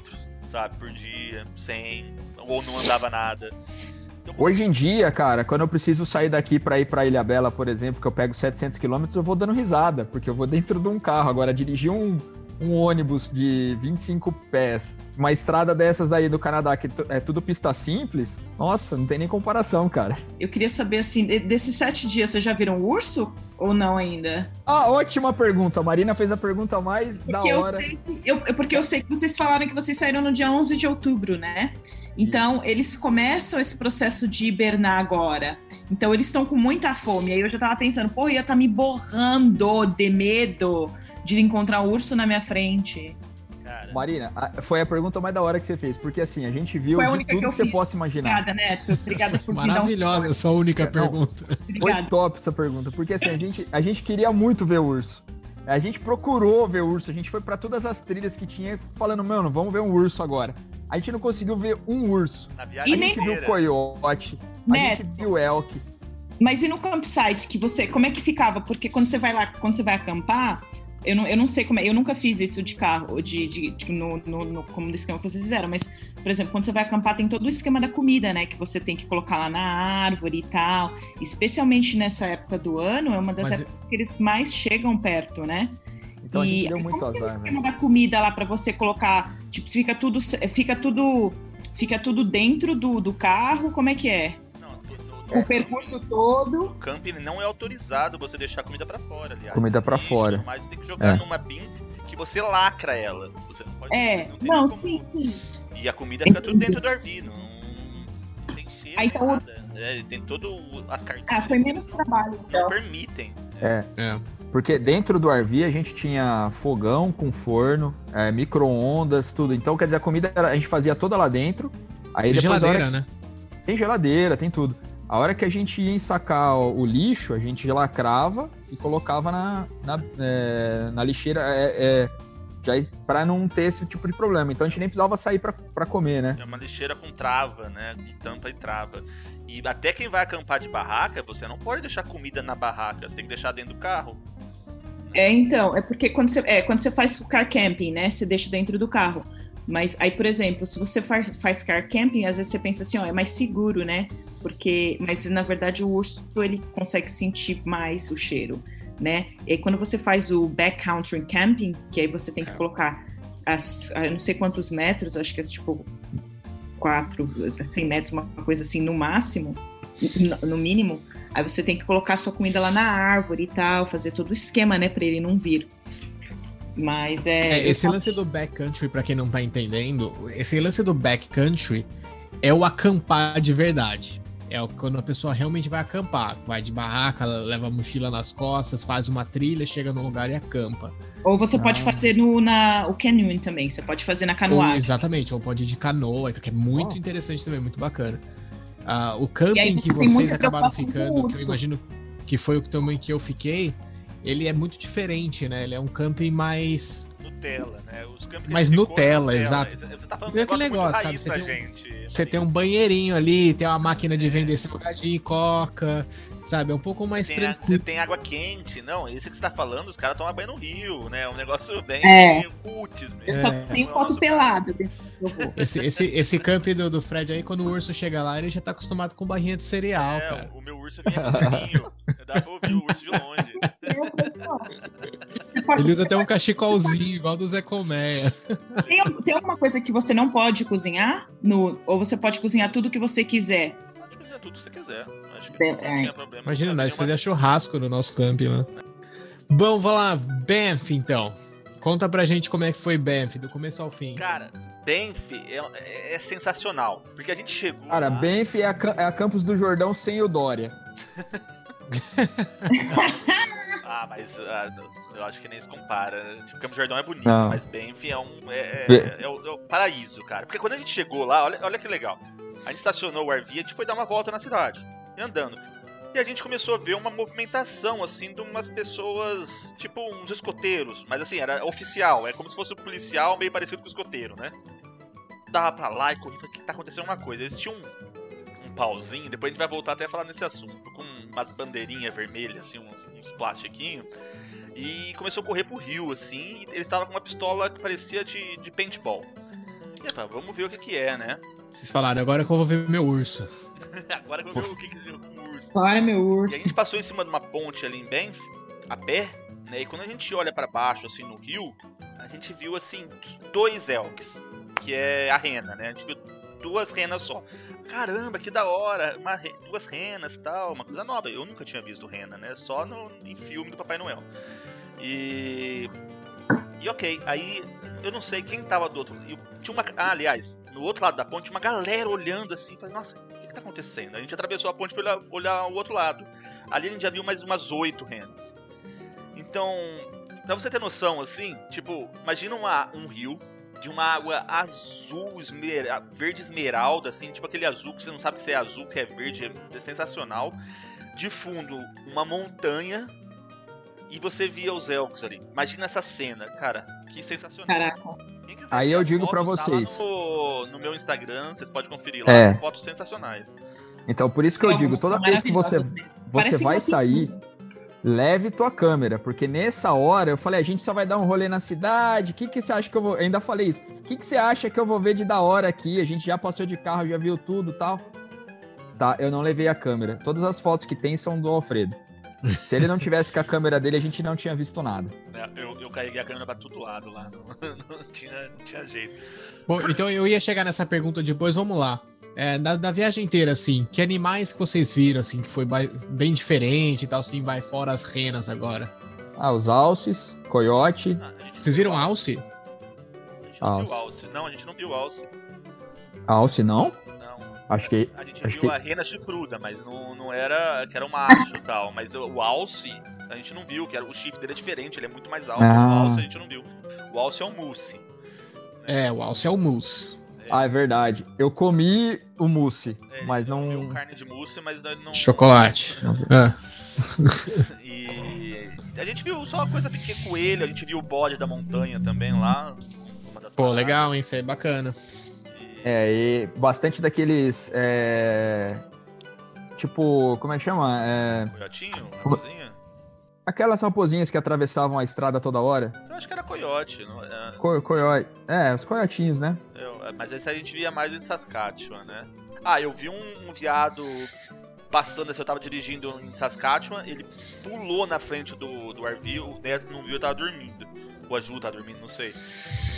sabe? Por dia, 100, ou não andava nada. Então, Hoje em dia, cara, quando eu preciso sair daqui pra ir pra Ilha Bela, por exemplo, que eu pego 700 km, eu vou dando risada, porque eu vou dentro de um carro. Agora, dirigir um, um ônibus de 25 pés, uma estrada dessas daí do Canadá, que é tudo pista simples, nossa, não tem nem comparação, cara. Eu queria saber, assim, de- desses sete dias, vocês já viram urso ou não ainda? Ah, ótima pergunta. A Marina fez a pergunta mais da Porque eu, hora. sei, eu, eu- porque eu sei que vocês falaram que vocês saíram no dia 11 de outubro, né? Então, eles começam esse processo de hibernar agora. Então, eles estão com muita fome. Aí eu já tava pensando, pô, ia tá me borrando de medo de encontrar um urso na minha frente. Cara, Marina, a- foi a pergunta mais da hora que você fez, porque assim, a gente viu Foi a de única tudo que que, você fiz. possa imaginar. Obrigada, Neto. Obrigada por dar um Maravilhosa, sua única Não. pergunta. Foi top essa pergunta, porque assim, a gente, a gente queria muito ver urso. A gente procurou ver urso, a gente foi pra todas as trilhas que tinha, falando, mano, vamos ver um urso agora. A gente não conseguiu ver um urso. na viagem A gente viu inteira, coiote, a Neto. gente viu elk. Mas e no campsite que você, como é que ficava? Porque quando você vai lá, quando você vai acampar, eu não, eu não sei como é, eu nunca fiz isso de carro, de, de, de- no, no, no, como do esquema que vocês fizeram, mas, por exemplo, quando você vai acampar, tem todo o esquema da comida, né? Que você tem que colocar lá na árvore e tal. Especialmente nessa época do ano, é uma das Mas- épocas que eles mais chegam perto, né? Então a E gente deu muito como que é o azar, esquema né? da comida lá pra você colocar, tipo, fica tudo, fica tudo, fica tudo dentro do, do carro, como é que é? Não, O percurso todo. no camping não é autorizado você deixar comida pra fora, aliás. Comida pra Lixo, fora. Mas você tem que jogar É. numa bin que você lacra ela. Você não pode. É, não, como- sim, sim. E a comida fica tudo dentro do RV, não, não tem cheiro, Ah, então o- nada. É, tem todo o- as cartinhas. Ah, foi menos trabalho, Não então. permitem. É, É. porque dentro do RV a gente tinha fogão com forno, é, micro-ondas, tudo. Então, quer dizer, a comida era- a gente fazia toda lá dentro. Aí Tem depois a hora geladeira, né? Tem geladeira, tem tudo. A hora que a gente ia ensacar o lixo, a gente lacrava e colocava na, na, é, na lixeira é, é, já para não ter esse tipo de problema. Então a gente nem precisava sair para comer, né? É uma lixeira com trava, né? Com tampa e trava. E até quem vai acampar de barraca, você não pode deixar comida na barraca, você tem que deixar dentro do carro. É, então, é porque quando você, é, quando você faz car camping, né, você deixa dentro do carro. Mas aí, por exemplo, se você faz, faz car camping, às vezes você pensa assim, ó, é mais seguro, né? Porque, mas na verdade o urso ele consegue sentir mais o cheiro, né? E quando você faz o backcountry camping, que aí você tem que é. colocar as, eu não sei quantos metros, acho que é tipo 4, 100 metros, uma coisa assim no máximo, no mínimo, aí você tem que colocar sua comida lá na árvore e tal, fazer todo o esquema, né, para ele não vir. Mas é. é esse lance do backcountry, para quem não tá entendendo, esse lance do backcountry é o acampar de verdade. É quando a pessoa realmente vai acampar. Vai de barraca, leva a mochila nas costas, faz uma trilha, chega no lugar e acampa. Ou você pode ah. fazer no na, o canyoning também, você pode fazer na canoa. Exatamente, ou pode ir de canoa, que é muito oh. interessante também, muito bacana. Uh, o camping que vocês acabaram ficando, que eu imagino que foi o também que eu fiquei, ele é muito diferente, né? Ele é um camping mais. Nutella, né? Os campings mais Nutella, Nutella, exato. Você tá falando é aquele negócio, sabe? Você tem, um, você tem um banheirinho ali, tem uma máquina de vender salgadinho e coca, sabe? É um pouco mais tem tranquilo. você tem água quente, não, esse que você tá falando, os caras tomam banho no rio, né? É um negócio bem é. mesmo. Eu só é. tenho foto pelada desse esse, esse, esse camp do, do Fred aí, quando o urso chega lá, ele já tá acostumado com barrinha de cereal, é, cara. O meu urso vinha no cerninho. Dá pra ouvir o urso de longe. Ele usa até um cachecolzinho, igual do Zé Colmeia. Tem, tem alguma coisa que você não pode cozinhar? No, ou você pode cozinhar tudo que você quiser? Pode cozinhar tudo que você quiser. Acho que é, não tinha problema. Imagina, nós fazer churrasco no nosso camping lá. Bom, vamos lá, Banff então. Conta pra gente como é que foi Banff, do começo ao fim. Cara, Banff é, é sensacional. Porque a gente chegou. Cara, lá... Banff é a, é a Campos do Jordão sem o Dória. ah, mas ah, eu acho que nem se compara. Tipo, Campos do Jordão é bonito, não. mas Banff é um. É, é, é, o, é, o, paraíso, cara. Porque quando a gente chegou lá, olha, olha que legal. A gente estacionou o RV e a gente foi dar uma volta na cidade, andando. E a gente começou a ver uma movimentação, assim, de umas pessoas, tipo uns escoteiros. Mas assim, era oficial, é como se fosse um policial meio parecido com o escoteiro, né? Dava pra lá e corria, que tá acontecendo uma coisa. Existia um, um pauzinho, depois a gente vai voltar até a falar nesse assunto, com umas bandeirinhas vermelhas, assim, uns, uns plastiquinhos. E começou a correr pro rio, assim, e ele estava com uma pistola que parecia de, de paintball. E eu falei, vamos ver o que que é, né? Vocês falaram, agora que eu vou ver meu urso. agora que eu vou ver o que que é o urso. Para, meu urso. E a gente passou em cima de uma ponte ali em Banff, a pé, né? E quando a gente olha para baixo, assim, no rio, a gente viu, assim, dois elks, que é a rena, né? A gente viu duas renas só. Caramba, que da hora! Uma, duas renas e tal, uma coisa nova. Eu nunca tinha visto rena, né? Só no, em filme do Papai Noel. E. E ok, aí eu não sei quem tava do outro. Eu, tinha uma. Ah, aliás, no outro lado da ponte tinha uma galera olhando assim. Falei, nossa, o que, que tá acontecendo? A gente atravessou a ponte e foi olhar, olhar o outro lado. Ali a gente já viu mais umas oito renas. Então, pra você ter noção, assim, tipo, imagina uma, um rio de uma água azul, esmera, verde esmeralda, assim, tipo aquele azul que você não sabe se é azul, se é verde, é sensacional. De fundo, uma montanha e você via os elcos ali. Imagina essa cena, cara, que sensacional. Caraca. Aí eu digo para vocês. Tá no, no, meu Instagram, vocês podem conferir lá, é. fotos sensacionais. Então, por isso que eu digo, toda vez que você, você vai sair, leve tua câmera, porque nessa hora eu falei, a gente só vai dar um rolê na cidade, o que, que você acha que eu vou... Eu ainda falei isso, o que, que você acha que eu vou ver de da hora aqui? A gente já passou de carro, já viu tudo tal. Tá, eu não levei a câmera. Todas as fotos que tem são do Alfredo. Se ele não tivesse com a câmera dele, a gente não tinha visto nada. É, eu, eu carreguei a câmera pra todo lado lá, não, não, tinha, não tinha jeito. Bom, então eu ia chegar nessa pergunta depois, vamos lá. É, na, na, viagem inteira, assim, que animais que vocês viram, assim, que foi bem diferente e tal, assim, vai fora as renas agora? Ah, os alces, coiote. Ah, vocês viram alce? A gente não alce. viu alce. Não, a gente não viu alce. Alce não? Acho que. A gente acho viu que... a rena chifruda, mas não, não era. que era um macho e tal. Mas o alce, a gente não viu, que era, o chifre dele é diferente, ele é muito mais alto. Ah. O alce a gente não viu. O alce é um mousse. Né? É, o alce é o mousse. Ah, é verdade. Eu comi o mousse, É, mas ele não. comeu carne de mousse, mas não. Chocolate. Ah, E a gente viu só uma coisa pequena, coelho, a gente viu o bode da montanha também lá. uma das pô, paradas. legal, hein? Isso aí é bacana. E- É, e bastante daqueles. é, Tipo, como é que chama? É, Coiotinho? Raposinha? Aquelas raposinhas que atravessavam a estrada toda hora. Eu acho que era coiote. Não, é, Co coiote. É, os coiotinhos, né? eu- mas esse a gente via mais em Saskatchewan, né? Ah, eu vi um, um viado passando, assim, eu tava dirigindo em Saskatchewan, ele pulou na frente do, do RV, o Neto não viu, eu tava dormindo. Ou a Ju tava dormindo, não sei.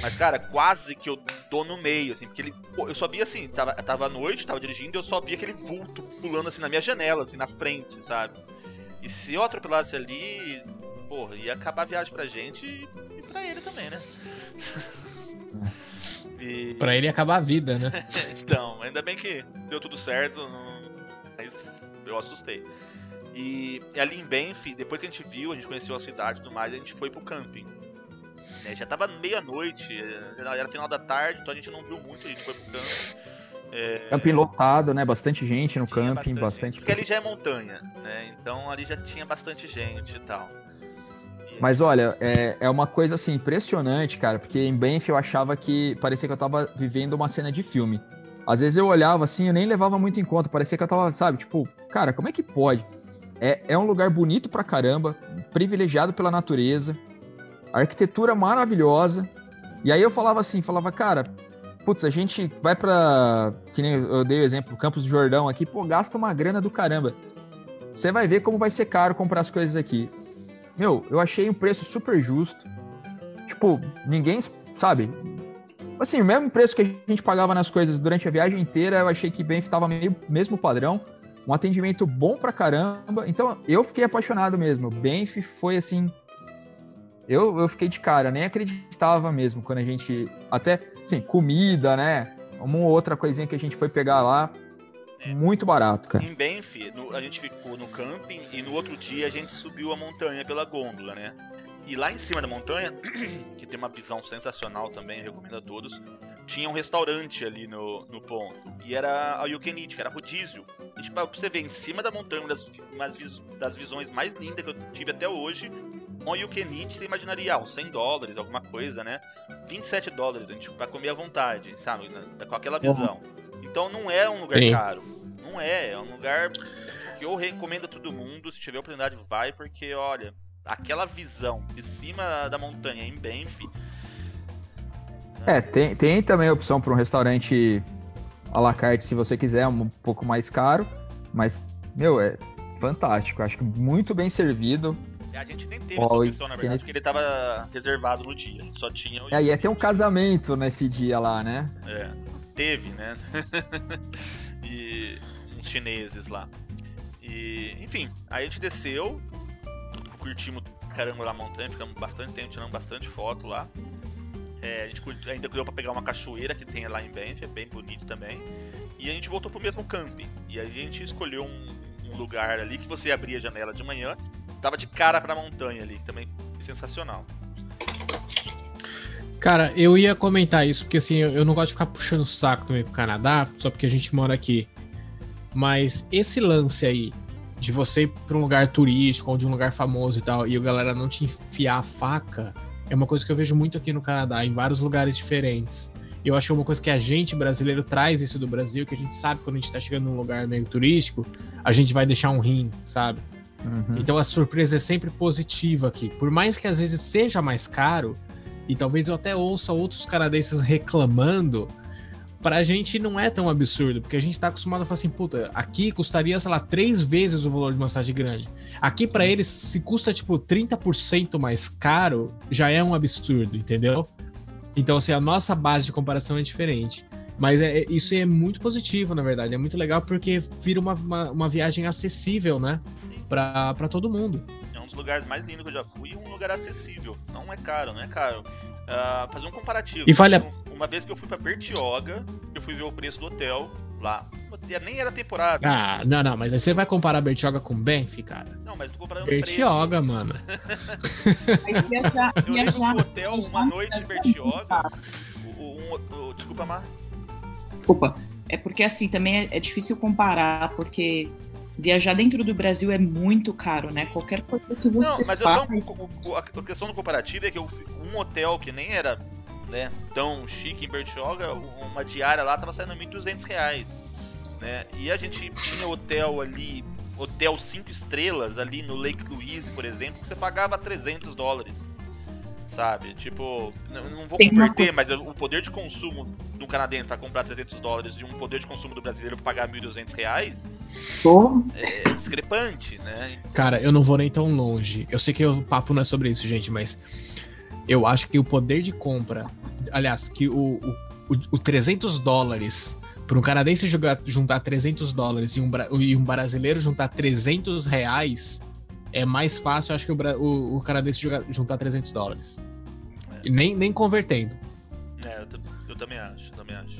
Mas, cara, quase que eu dou no meio, assim, porque ele. Eu só via assim, tava, tava à noite, tava dirigindo, eu só via aquele vulto pulando assim na minha janela, assim, na frente, sabe? E se eu atropelasse ali, porra, ia acabar a viagem pra gente e, e pra ele também, né? E- Pra ele acabar a vida, né? então, ainda bem que deu tudo certo, mas eu assustei. E, e ali em Banff, depois que a gente viu, a gente conheceu a cidade e tudo mais, a gente foi pro camping. Né, já tava meia-noite, eh, era final da tarde, então a gente não viu muito, a gente foi pro camping. É, Camping lotado, né? Bastante gente no tinha camping, bastante. Porque ali já é montanha, né? Então ali já tinha bastante gente e tal. Mas olha, é, é uma coisa assim impressionante, cara, porque em Banff eu achava que parecia que eu tava vivendo uma cena de filme. Às vezes eu olhava assim, eu nem levava muito em conta, parecia que eu tava, sabe, tipo, cara, como é que pode? É, é um lugar bonito pra caramba, privilegiado pela natureza, arquitetura maravilhosa. E aí eu falava assim, falava, cara, putz, a gente vai pra. Que nem eu dei o exemplo, Campos do Jordão aqui, pô, gasta uma grana do caramba. Você vai ver como vai ser caro comprar as coisas aqui. Meu, eu achei um preço super justo. Tipo, ninguém, sabe? Assim, o mesmo preço que a gente pagava nas coisas durante a viagem inteira, eu achei que Banff tava meio mesmo padrão. Um atendimento bom pra caramba. Então, eu fiquei apaixonado mesmo. Banff foi assim. Eu, eu fiquei de cara, nem acreditava mesmo quando a gente. Até, assim, comida, né? Uma ou outra coisinha que a gente foi pegar lá. É. Muito barato, cara. Em Banff, no- a gente ficou no camping e no outro dia a gente subiu a montanha pela gôndola, né? E lá em cima da montanha, que tem uma visão sensacional também, recomendo a todos, tinha um restaurante ali no, no ponto. E era a Eat, que era rodízio. E tipo, pra você ver, em cima da montanha, uma das, vis- das visões mais lindas que eu tive até hoje, um Can Eat, você imaginaria, ah, uns 100 dólares, alguma coisa, né? 27 dólares, a gente, pra comer à vontade, sabe? Na- Com aquela visão. Então não é um lugar Sim. caro. Não é, é um lugar que eu recomendo a todo mundo, se tiver oportunidade, vai, porque olha, aquela visão de cima da montanha em Banff, É, tem, tem também a opção para um restaurante à la carte, se você quiser, um pouco mais caro. Mas, meu, é fantástico. Acho que muito bem servido. a gente nem teve Ó, essa e opção, na verdade, porque ele tava reservado no dia. Só tinha o. É, e ia ter um casamento nesse dia lá, né? É, teve, né? e uns chineses lá. E, enfim, aí a gente desceu, curtimos caramba lá a montanha, ficamos bastante tempo, tirando bastante foto lá. É, a gente ainda deu pra pegar uma cachoeira que tem lá em Banff, é bem bonito também. E a gente voltou pro mesmo camping. E a gente escolheu um, um lugar ali que você abria a janela de manhã, tava de cara pra montanha ali, também sensacional. Cara, eu ia comentar isso, porque assim, eu não gosto de ficar puxando o saco também pro Canadá, só porque a gente mora aqui. Mas esse lance aí, de você ir pra um lugar turístico ou de um lugar famoso e tal, e a galera não te enfiar a faca, é uma coisa que eu vejo muito aqui no Canadá, em vários lugares diferentes. E eu acho que é uma coisa que a gente, brasileiro, traz isso do Brasil, que a gente sabe que quando a gente tá chegando num lugar meio turístico, a gente vai deixar um rim, sabe? Uhum. Então a surpresa é sempre positiva aqui. Por mais que às vezes seja mais caro, e talvez eu até ouça outros canadenses reclamando, pra gente não é tão absurdo, porque a gente tá acostumado a falar assim, puta, aqui custaria, sei lá, três vezes o valor de uma cidade grande. Aqui pra eles, se custa tipo 30% mais caro, já é um absurdo, entendeu? Então, assim, a nossa base de comparação é diferente. Mas é, é- isso é muito positivo, na verdade. É muito legal porque vira uma, uma, uma viagem acessível, né? Pra, pra todo mundo. Lugares mais lindos que eu já fui e um lugar acessível. Não é caro, não é caro. Ah, fazer um comparativo. E vale a- Um- Uma vez que eu fui pra Bertioga, eu fui ver o preço do hotel lá. Nem era temporada. Ah, não, não, mas aí você vai comparar Bertioga com Banff, cara? Não, mas eu tô comparando Bertioga, mano. Preço. Eu lembro viajar que o hotel, uma noite em é Bertioga. caro. O, o- um- o- desculpa, Mar. Desculpa. É porque assim, também é, é difícil comparar, porque viajar dentro do Brasil é muito caro, né? Qualquer coisa que você Não, mas eu só, a questão do comparativo é que um hotel que nem era né, tão chique em Bertioga, uma diária lá tava saindo 1.200 reais, né? E a gente tinha hotel ali, hotel 5 estrelas ali no Lake Louise, por exemplo, que você pagava 300 dólares. Sabe? Tipo, não, não vou Tem converter, mas o poder de consumo do canadense pra comprar 300 dólares de um poder de consumo do brasileiro pra pagar 1.200 reais Pô, é discrepante, né? Cara, eu não vou nem tão longe. Eu sei que o papo não é sobre isso, gente, mas eu acho que o poder de compra, aliás, que o, o, o- o 300 dólares para um canadense jogar- juntar 300 dólares e um, e um brasileiro juntar 300 reais é mais fácil, eu acho que o, o- o canadense jogar- juntar 300 dólares. E nem, nem convertendo. É, eu, eu também acho, também acho.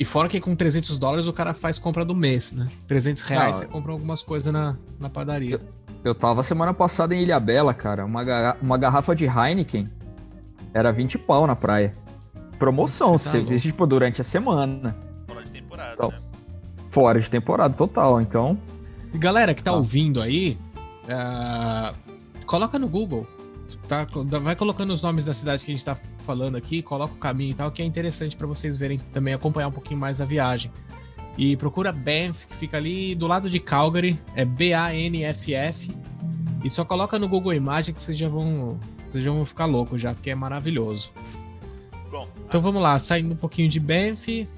E fora que com 300 dólares o cara faz compra do mês, né? 300 reais Não, você compra algumas coisas na, na padaria. Eu tava semana passada em Ilha Bela, cara. Uma, garra- uma garrafa de Heineken era 20 pau na praia. Promoção, Você tá você vê, tipo, durante a semana. Fora de temporada, Então. né? Fora de temporada total. Então, E galera que tá Tá. ouvindo aí, ah, coloca no Google. Tá, vai colocando os nomes da cidade que a gente tá falando aqui, coloca o caminho e tal, que é interessante pra vocês verem também, acompanhar um pouquinho mais a viagem. E procura Banff, que fica ali do lado de Calgary, é B-A-N-F-F. E só coloca no Google Imagem que vocês já vão, vocês já vão ficar loucos já, porque é maravilhoso. Bom, Então vamos lá, saindo um pouquinho de Banff.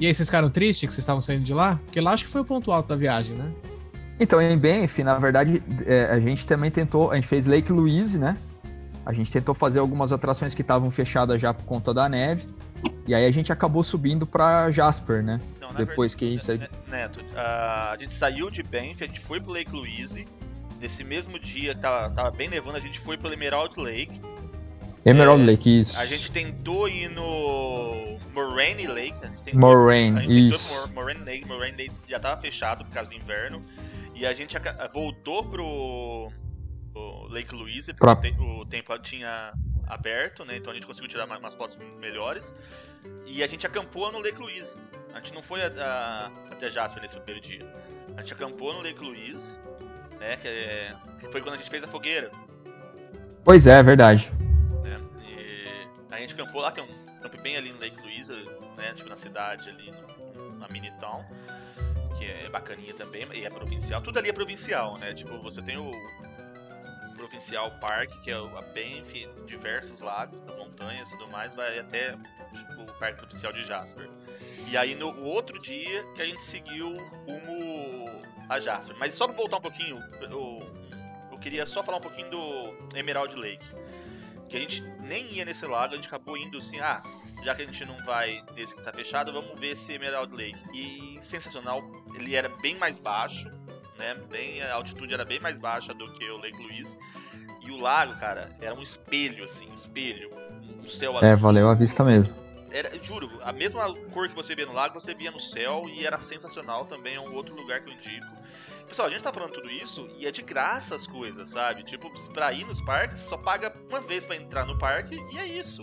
E aí, vocês ficaram tristes que vocês estavam saindo de lá? Porque lá acho que foi o ponto alto da viagem, né? Então em Banff, na verdade, é, a gente também tentou, a gente fez Lake Louise, né? A gente tentou fazer algumas atrações que estavam fechadas já por conta da neve. E aí a gente acabou subindo pra Jasper, né? Não, na Depois que isso aí- Ne- Neto, a, gente saiu de Banff, a gente foi pro Lake Louise. Nesse mesmo dia, tava, tava bem nevando, a gente foi pro Emerald Lake. Emerald É, Lake, isso. A gente tentou ir no Moraine Lake. A gente tentou, a Moraine, gente tentou isso. Mor- Moraine Lake. Moraine Lake já tava fechado por causa do inverno. E a gente voltou pro, Lake Louise, porque Pra- o, te- o tempo tinha aberto, né? Então a gente conseguiu tirar umas fotos melhores. E a gente acampou no Lake Louise. A gente não foi a- a- até Jasper nesse primeiro dia. A gente acampou no Lake Louise, né? Que, é- que foi quando a gente fez a fogueira. Pois é, é verdade. E a gente acampou lá, tem um campo bem ali no Lake Louise, né? Tipo na cidade ali, no- na mini town, que é bacaninha também, e é provincial. Tudo ali é provincial, né? Tipo, você tem o Provincial Park, que é a Banff, diversos lagos, montanhas e tudo mais, vai até tipo, o Parque Provincial de Jasper. E aí no outro dia que a gente seguiu rumo a Jasper. Mas só pra voltar um pouquinho, eu, eu queria só falar um pouquinho do Emerald Lake. Que a gente nem ia nesse lago, a gente acabou indo assim, ah, já que a gente não vai nesse que tá fechado, vamos ver esse Emerald Lake. E sensacional, ele era bem mais baixo, né? Bem, a altitude era bem mais baixa do que o Lake Louise. E o lago, cara, era um espelho, assim, um espelho. Um céu É, azul. valeu a vista mesmo. Era, juro, a mesma cor que você via no lago, você via no céu e era sensacional também, é um outro lugar que eu indico. Pessoal, a gente tá falando tudo isso e é de graça as coisas, sabe? Tipo, pra ir nos parques, você só paga uma vez pra entrar no parque e é isso.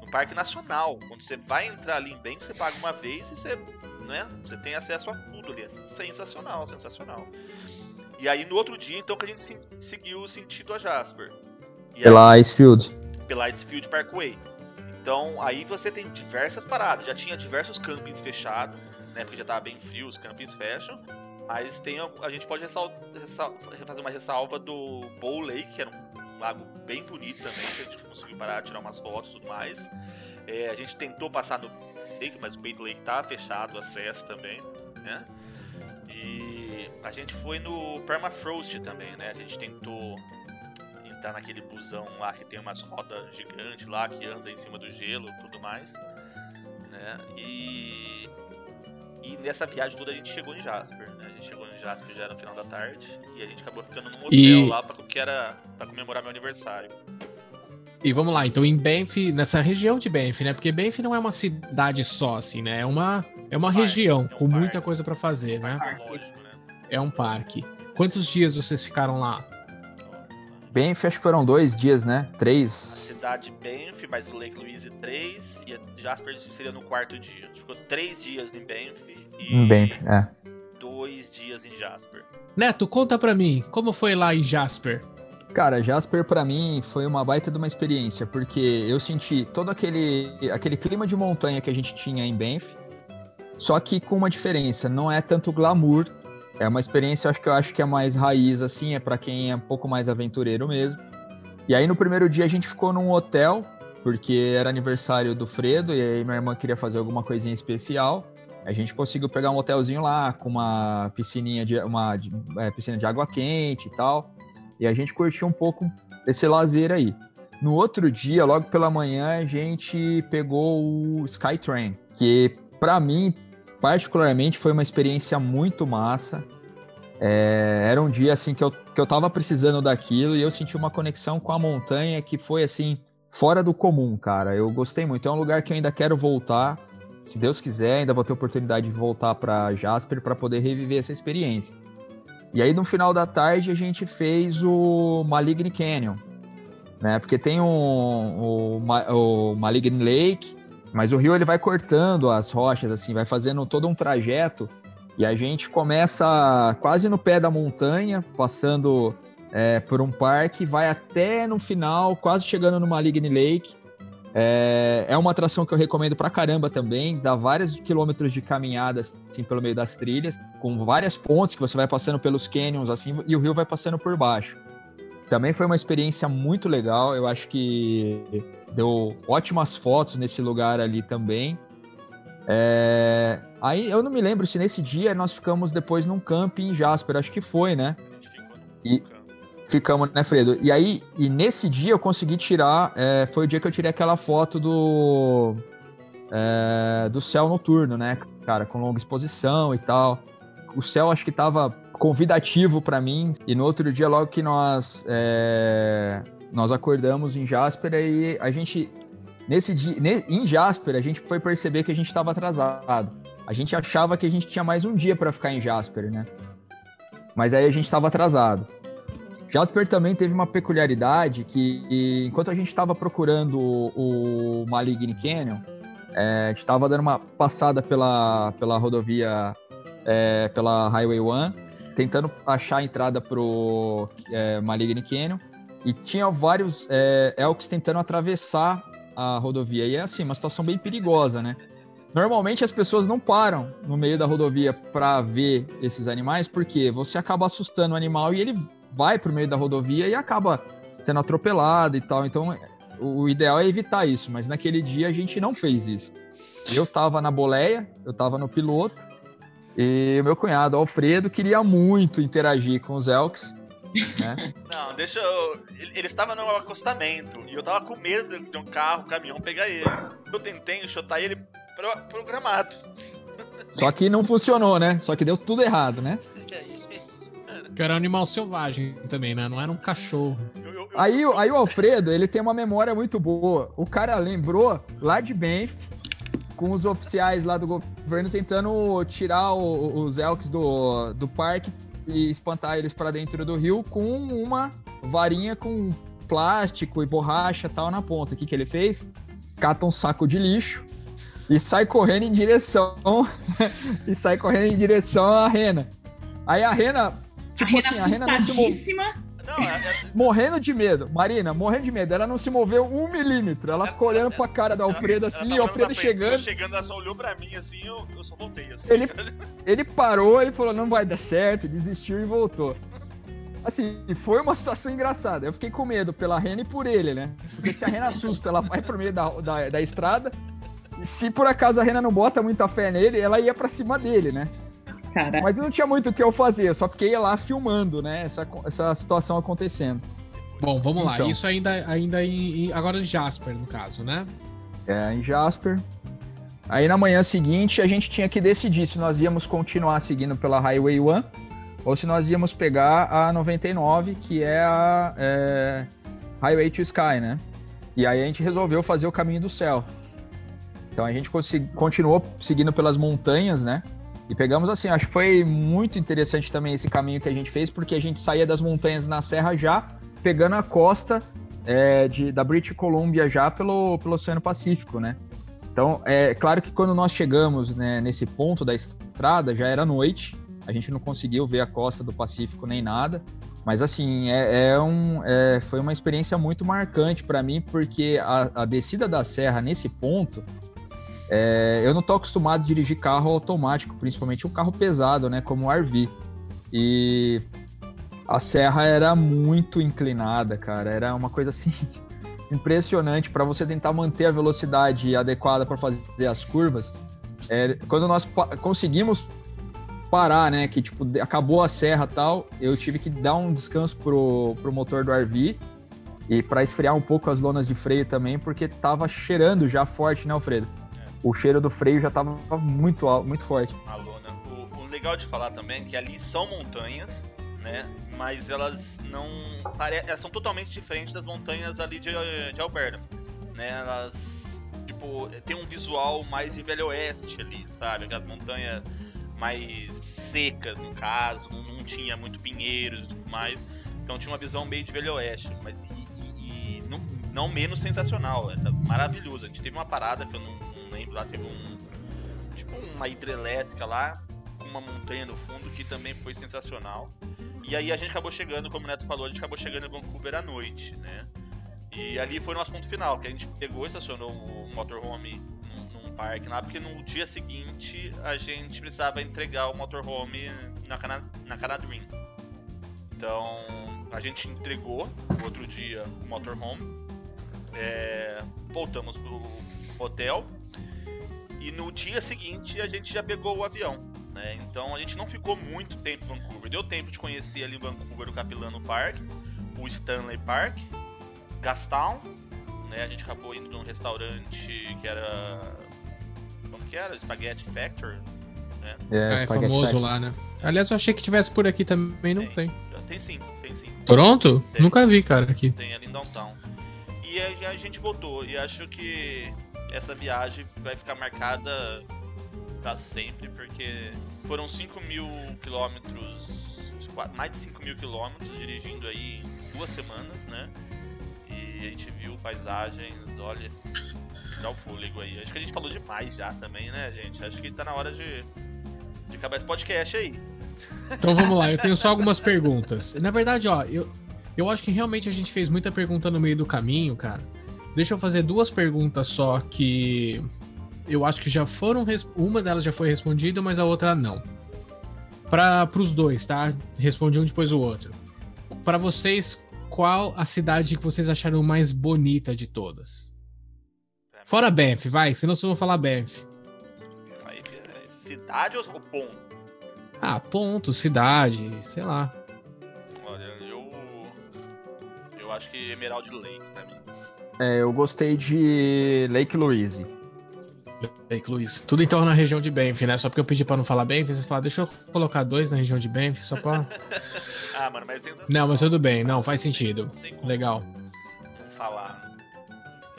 No Parque Nacional, quando você vai entrar ali em bem, você paga uma vez e você, né, você tem acesso a tudo ali. É sensacional, sensacional. E aí no outro dia, então, que a gente se- seguiu o sentido a Jasper. E aí- Pela Icefield. pela Icefield Parkway. Então aí você tem diversas paradas. Já tinha diversos campings fechados, né? Porque já tava bem frio, os campings fecham. Mas tem a, gente pode ressal- ressal- fazer uma ressalva do Bow Lake, que era um lago bem bonito também, que a gente conseguiu parar, tirar umas fotos e tudo mais. É, a gente tentou passar no Lake, mas o Bait Lake tá fechado o acesso também, né? E a gente foi no Permafrost também, né? A gente tentou entrar naquele busão lá que tem umas rodas gigantes lá que anda em cima do gelo tudo mais, né? E e nessa viagem toda a gente chegou em Jasper, né? A gente chegou em Jasper já no final da tarde e a gente acabou ficando num hotel E- lá para que era para comemorar meu aniversário. E vamos lá, então em Banff, nessa região de Banff, né? Porque Banff não é uma cidade só, assim, né? É uma, é uma Parque, região é um com muita parque. coisa pra fazer, né? Lógico, né? É um parque. Quantos dias vocês ficaram lá? Banff, acho que foram dois dias, né? A Três. cidade Banff, mais o Lake Louise 3 e a Jasper seria no quarto dia. Ficou três dias em Banff e Em Banff, é. dois dias em Jasper. Neto, conta pra mim, como foi lá em Jasper? Cara, Jasper pra mim foi uma baita de uma experiência, porque eu senti todo aquele, aquele clima de montanha que a gente tinha em Banff, só que com uma diferença, não é tanto glamour, é uma experiência, acho que eu acho que é mais raiz, assim, é pra quem é um pouco mais aventureiro mesmo. E aí no primeiro dia a gente ficou num hotel, porque era aniversário do Fredo, e aí minha irmã queria fazer alguma coisinha especial. A gente conseguiu pegar um hotelzinho lá, com uma piscininha de, uma, é, piscina de água quente e tal. E a gente curtiu um pouco esse lazer aí. No outro dia, logo pela manhã, a gente pegou o Skytrain, que para mim, particularmente, foi uma experiência muito massa. É, era um dia assim que eu, que eu tava precisando daquilo e eu senti uma conexão com a montanha que foi assim, fora do comum, cara. Eu gostei muito. É um lugar que eu ainda quero voltar. Se Deus quiser, ainda vou ter oportunidade de voltar para Jasper para poder reviver essa experiência. E aí no final da tarde a gente fez o Maligne Canyon, né? Porque tem o, Ma- o Maligne Lake, mas o rio ele vai cortando as rochas assim, vai fazendo todo um trajeto e a gente começa quase no pé da montanha, passando é, por um parque, vai até no final, quase chegando no Maligne Lake. É, é uma atração que eu recomendo pra caramba também, dá vários quilômetros de caminhada assim pelo meio das trilhas, com várias pontes que você vai passando pelos canyons assim e o rio vai passando por baixo. Também foi uma experiência muito legal, eu acho que deu ótimas fotos nesse lugar ali também. É, Aí eu não me lembro se nesse dia nós ficamos depois num camping em Jasper, acho que foi, né? E-. Ficamos, né, Fredo? E aí, e nesse dia eu consegui tirar, é, foi o dia que eu tirei aquela foto do é, do céu noturno, né, cara, com longa exposição e tal. O céu acho que tava convidativo para mim. E no outro dia, logo que nós é, nós acordamos em Jasper, aí a gente nesse dia, em Jasper, a gente foi perceber que a gente estava atrasado. A gente achava que a gente tinha mais um dia para ficar em Jasper, né? Mas aí a gente estava atrasado. Jasper também teve uma peculiaridade que, enquanto a gente estava procurando o, o Maligne Canyon, é, a gente estava dando uma passada pela, pela rodovia, é, pela Highway 1, tentando achar a entrada pro é, Maligne Canyon, e tinha vários é, elks tentando atravessar a rodovia. E é assim, uma situação bem perigosa, né? Normalmente as pessoas não param no meio da rodovia para ver esses animais, porque você acaba assustando o animal e ele vai pro meio da rodovia e acaba sendo atropelado e tal. Então, o ideal é evitar isso, mas naquele dia a gente não fez isso. Eu tava na boleia, eu tava no piloto, e o meu cunhado, Alfredo, queria muito interagir com os elks, né? Não, deixa eu. ele- Ele estava no acostamento e eu tava com medo de um carro, um caminhão pegar eles. Eu tentei enxotar ele pro- programado. Só que não funcionou, né? Só que deu tudo errado, né? Que era um animal selvagem também, né? Não era um cachorro. Eu, eu, eu- Aí, o- aí o Alfredo, ele tem uma memória muito boa. O cara lembrou lá de Banff, com os oficiais lá do governo tentando tirar o- os elks do, do parque e espantar eles para dentro do rio com uma varinha com plástico e borracha tal na ponta. O que, que ele fez? Cata um saco de lixo e sai correndo em direção e sai correndo em direção à rena. Aí a rena, tipo a Rena assim, a rena não se. Não, é- é- morrendo de medo. Marina, morrendo de medo. Ela não se moveu um milímetro. Ela ficou olhando pra cara do Alfredo assim, tava e o Alfredo frente, chegando. chegando, ela só olhou pra mim assim, eu, eu só voltei assim. Ele- Ele parou, ele falou, não vai dar certo, desistiu e voltou. Assim, foi uma situação engraçada. Eu fiquei com medo pela Rena e por ele, né? Porque se a Rena assusta, ela vai pro meio da, da, da estrada. E se por acaso a Rena não bota muita fé nele, ela ia pra cima dele, né? Cara, Mas não tinha muito o que eu fazer, eu só fiquei lá filmando, né? Essa, essa situação acontecendo. Bom, vamos lá. Então. Isso ainda, ainda em, em- agora em Jasper, no caso, né? É, em Jasper. Aí na manhã seguinte a gente tinha que decidir se nós íamos continuar seguindo pela Highway 1 ou se nós íamos pegar a 99, que é a é, Highway to Sky, né? E aí a gente resolveu fazer o caminho do céu. Então a gente continuou seguindo pelas montanhas, né? E pegamos assim, acho que foi muito interessante também esse caminho que a gente fez, porque a gente saía das montanhas na serra já, pegando a costa é, de, da British Columbia já pelo, pelo Oceano Pacífico, né? Então, é claro que quando nós chegamos né, nesse ponto da estrada, já era noite, a gente não conseguiu ver a costa do Pacífico nem nada, mas assim, é, é um, é, foi uma experiência muito marcante para mim, porque a, a, descida da serra nesse ponto, é, eu não tô acostumado a dirigir carro automático, principalmente um carro pesado, né, como o RV. E a serra era muito inclinada, cara. Era uma coisa assim impressionante para você tentar manter a velocidade adequada para fazer as curvas. É, quando nós conseguimos parar, né, que tipo acabou a serra tal, eu tive que dar um descanso pro, pro motor do RV e para esfriar um pouco as lonas de freio também, porque tava cheirando já forte, né, Alfredo? O cheiro do freio já tava muito muito forte. A lona. O, o legal de falar também é que ali são montanhas, né? Mas elas não. Elas são totalmente diferentes das montanhas ali de, de Alberta. Né? Elas. Tipo, tem um visual mais de Velho Oeste ali, sabe? Aquelas montanhas mais secas, no caso, não, não tinha muito pinheiros e tudo mais. Então tinha uma visão meio de Velho Oeste, mas e, e, e não, não, menos sensacional, é maravilhoso. A gente teve uma parada que eu não, lembro, lá teve um. Tipo uma hidrelétrica lá, com uma montanha no fundo que também foi sensacional. E aí a gente acabou chegando, como o Neto falou, a gente acabou chegando em Vancouver à noite, né? E ali foi o nosso ponto final, que a gente pegou e estacionou o motorhome num, num parque lá, porque no dia seguinte a gente precisava entregar o motorhome na, Cana na Canadrim. Então a gente entregou outro dia o motorhome, é, voltamos pro hotel e no dia seguinte a gente já pegou o avião. Né? Então a gente não ficou muito tempo em Vancouver. Deu tempo de conhecer ali em Vancouver o Capilano Park, o Stanley Park, Gastown. Né? A gente acabou indo num restaurante que era. Como que era? Spaghetti Factory. Né? É, ah, é famoso Factory. lá, né? Aliás, eu achei que tivesse por aqui também, não tem. Tem, tem sim, tem sim. Toronto? Tem. Nunca vi, cara, aqui. Tem ali em Downtown. E a, a gente voltou. E acho que essa viagem vai ficar marcada para sempre, porque foram 5 mil quilômetros, mais de 5 mil quilômetros dirigindo aí em duas semanas, né? E a gente viu paisagens, olha, dá o fôlego aí. Acho que a gente falou demais já também, né, gente? Acho que tá na hora de, de acabar esse podcast aí. Então vamos lá, eu tenho só algumas perguntas. Na verdade, ó, eu, eu acho que realmente a gente fez muita pergunta no meio do caminho, cara. Deixa eu fazer duas perguntas só que eu acho que já foram. Uma delas já foi respondida, mas a outra não. Para os dois, tá? Respondi um depois o outro. Para vocês, qual a cidade que vocês acharam mais bonita de todas? Fora Banff, vai, senão vocês vão falar Banff. Cidade ou ponto? Ah, ponto, cidade, sei lá. Olha, eu. Eu acho que Emerald Lake pra mim. É, eu gostei de Lake Louise. Lake Louise. Tudo então na região de Banff, né? Só porque eu pedi pra não falar Banff, vocês falaram, deixa eu colocar dois na região de Banff, só pra. ah, mano, mas. Não, mas tudo bem, não, faz sentido. Legal. Não falar.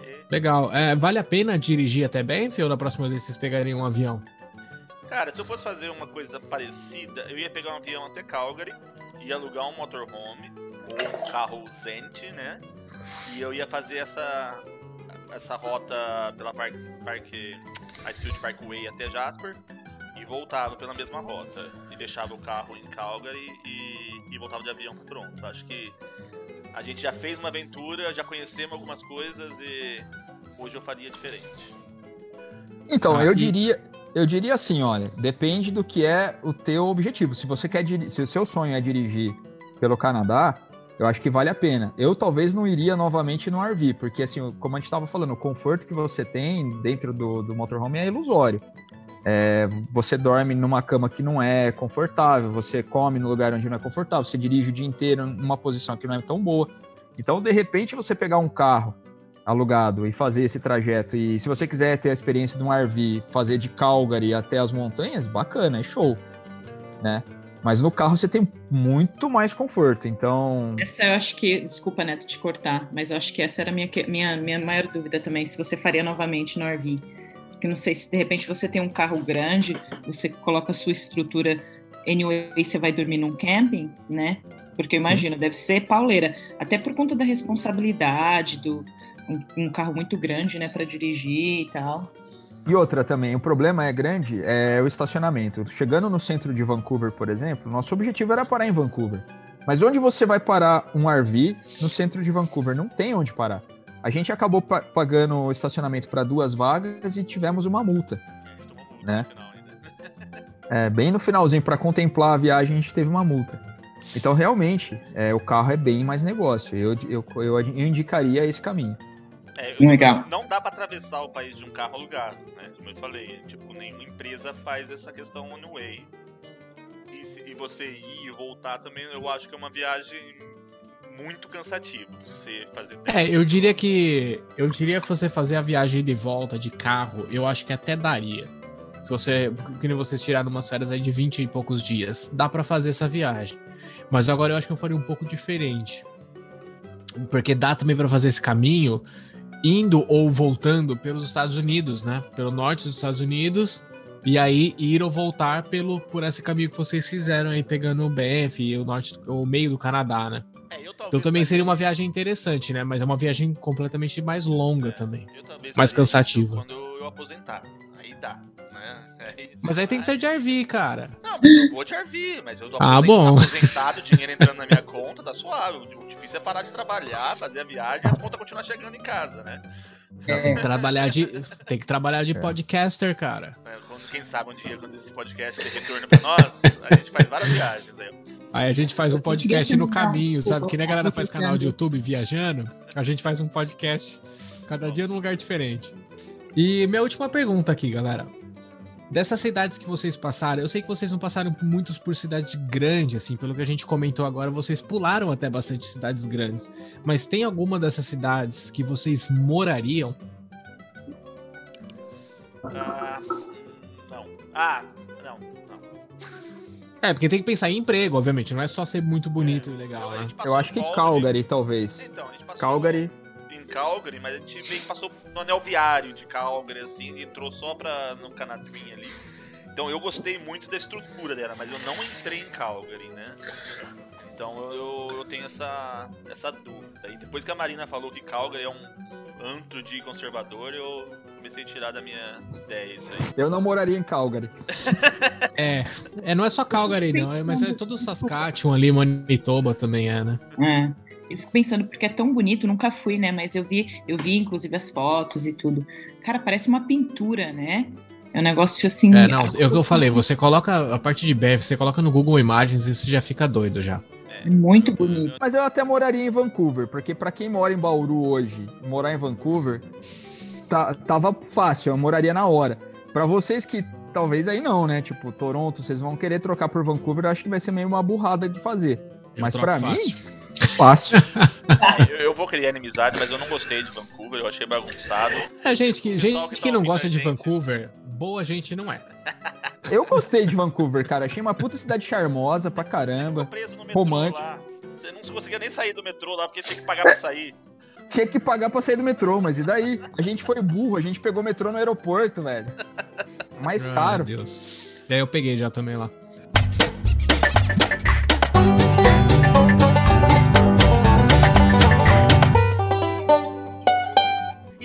E... Legal. É, vale a pena dirigir até Banff ou na próxima vez vocês pegariam um avião? Cara, se eu fosse fazer uma coisa parecida, eu ia pegar um avião até Calgary, ia alugar um motorhome ou um carro Zent, né? E eu ia fazer essa essa rota pela Parque, parque Icefield Parkway até Jasper e voltava pela mesma rota. E deixava o carro em Calgary e, e voltava de avião para Toronto. Acho que a gente já fez uma aventura, já conhecemos algumas coisas e hoje eu faria diferente. Então, ah, eu diria, eu diria assim, olha, depende do que é o teu objetivo. Se você quer se o seu sonho é dirigir pelo Canadá, eu acho que vale a pena. Eu talvez não iria novamente no RV, porque assim, como a gente estava falando, o conforto que você tem dentro do, do motorhome é ilusório. É, você dorme numa cama que não é confortável, você come no lugar onde não é confortável, você dirige o dia inteiro numa posição que não é tão boa. Então, de repente, você pegar um carro alugado e fazer esse trajeto, e se você quiser ter a experiência de um RV, fazer de Calgary até as montanhas, bacana, é show, né? Mas no carro você tem muito mais conforto, então. Essa eu acho que. Desculpa, Neto, te cortar, mas eu acho que essa era a minha, minha, minha maior dúvida também, se você faria novamente no RV. Porque não sei se de repente você tem um carro grande, você coloca a sua estrutura. Anyway, você vai dormir num camping, né? Porque imagina, deve ser pauleira. Até por conta da responsabilidade, do um, um carro muito grande, né, para dirigir e tal. E outra também, o problema é grande, é o estacionamento. Chegando no centro de Vancouver, por exemplo, nosso objetivo era parar em Vancouver. Mas onde você vai parar um RV no centro de Vancouver? Não tem onde parar. A gente acabou pa pagando o estacionamento para duas vagas e tivemos uma multa. Né? É, bem no finalzinho, para contemplar a viagem, a gente teve uma multa. Então, realmente, é, o carro é bem mais negócio. Eu, eu, eu indicaria esse caminho. É, Legal. Não dá pra atravessar o país de um carro alugado, né? Como eu falei, tipo, nenhuma empresa faz essa questão one way. E, se, e você ir e voltar também, eu acho que é uma viagem muito cansativa. Você fazer. É, eu diria que. Eu diria que você fazer a viagem de volta de carro, eu acho que até daria. Se você. Que nem vocês tiraram umas férias aí de 20 e poucos dias. Dá para fazer essa viagem. Mas agora eu acho que eu faria um pouco diferente. Porque dá também para fazer esse caminho indo ou voltando pelos Estados Unidos, né? Pelo norte dos Estados Unidos. E aí ir ou voltar pelo por esse caminho que vocês fizeram aí, pegando o BF e o norte, o meio do Canadá, né? É, eu Então também seria uma viagem interessante, né? Mas é uma viagem completamente mais longa É, também. mais cansativa. Quando eu aposentar. Aí dá. Né? Aí, Mas aí tem que ser de RV, cara. Não, mas eu vou te RV, mas eu tô Ah, bom. aposentado, dinheiro entrando na minha conta, tá suave. O difícil é parar de trabalhar, fazer a viagem e as contas continuar chegando em casa, né? Tem que trabalhar de, tem que trabalhar de É. podcaster, cara. É, Quem sabe um dia, quando esse podcast ter retorno pra nós, a gente faz várias viagens aí. Aí a gente faz um podcast no caminho, sabe? Que nem a galera faz canal de YouTube viajando, a gente faz um podcast cada dia num lugar diferente. E minha última pergunta aqui, galera. Dessas cidades que vocês passaram, eu sei que vocês não passaram muitos por cidades grandes, assim, pelo que a gente comentou agora, vocês pularam até bastante cidades grandes. Mas tem alguma dessas cidades que vocês morariam? Ah, não. Ah, não, não. É, porque tem que pensar em emprego, obviamente, não é só ser muito bonito e legal, A né? Eu acho que Calgary, talvez. Então, a gente passou Calgary. Calgary, mas a gente meio que passou no anel viário de Calgary, assim, e entrou só pra, no Canadinha ali. Então eu gostei muito da estrutura dela, mas eu não entrei em Calgary, né? Então eu, eu, eu tenho essa, essa dúvida. E depois que a Marina falou que Calgary é um antro de conservador, eu comecei a tirar da minha ideia isso aí. Eu não moraria em Calgary. É, é, não é só Calgary, não, é, mas é todo Saskatchewan ali, Manitoba também é, né? É. Eu fico pensando, porque é tão bonito, nunca fui, né? Mas eu vi, eu vi inclusive as fotos e tudo. Cara, parece uma pintura, né? É um negócio assim. É, não, é o que eu falei, você coloca a parte de BF, você coloca no Google Imagens e você já fica doido já. Muito bonito. Mas eu até moraria em Vancouver, porque pra quem mora em Bauru hoje, morar em Vancouver, tá, tava fácil, eu moraria na hora. Pra vocês que talvez aí não, né? Tipo, Toronto, vocês vão querer trocar por Vancouver, eu acho que vai ser meio uma burrada de fazer. Eu Mas fácil. mim, fácil. Eu, eu vou criar inimizade, mas eu não gostei de Vancouver, eu achei bagunçado. É, gente que, gente que que não gosta de gente. Vancouver, boa gente não é. Eu gostei de Vancouver, cara. Achei uma puta cidade charmosa pra caramba. preso no metrô Romântico. lá. Você não conseguia nem sair do metrô lá, porque tinha que pagar pra sair. Tinha que pagar pra sair do metrô, mas e daí? A gente foi burro, a gente pegou metrô no aeroporto, velho. Mais Ai, caro. Meu Deus. E aí eu peguei já também lá.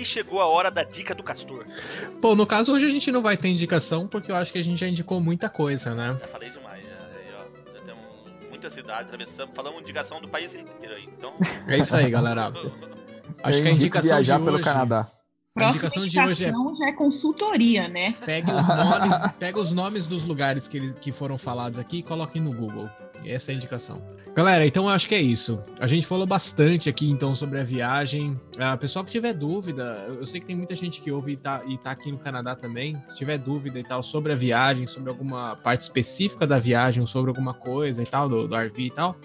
E chegou a hora da dica do Castor. Bom, no caso, hoje a gente não vai ter indicação, porque eu acho que a gente já indicou muita coisa, né? Já falei demais, já. Ó, já temos muita cidade, atravessamos, falamos indicação do país inteiro aí. Então. É isso aí, galera. Acho Eu que a indicação de viajar pelo hoje. Canadá. A indicação de hoje é indicação já é consultoria, né? pegue os nomes, pega os nomes dos lugares que, ele- que foram falados aqui e coloquem no Google. Essa é a indicação. Galera, então eu acho que é isso. A gente falou bastante aqui então sobre a viagem. Ah, pessoal que tiver dúvida, eu sei que tem muita gente que ouve e tá, e tá aqui no Canadá também. Se tiver dúvida e tal sobre a viagem, sobre alguma parte específica da viagem, sobre alguma coisa e tal, do, do RV e tal,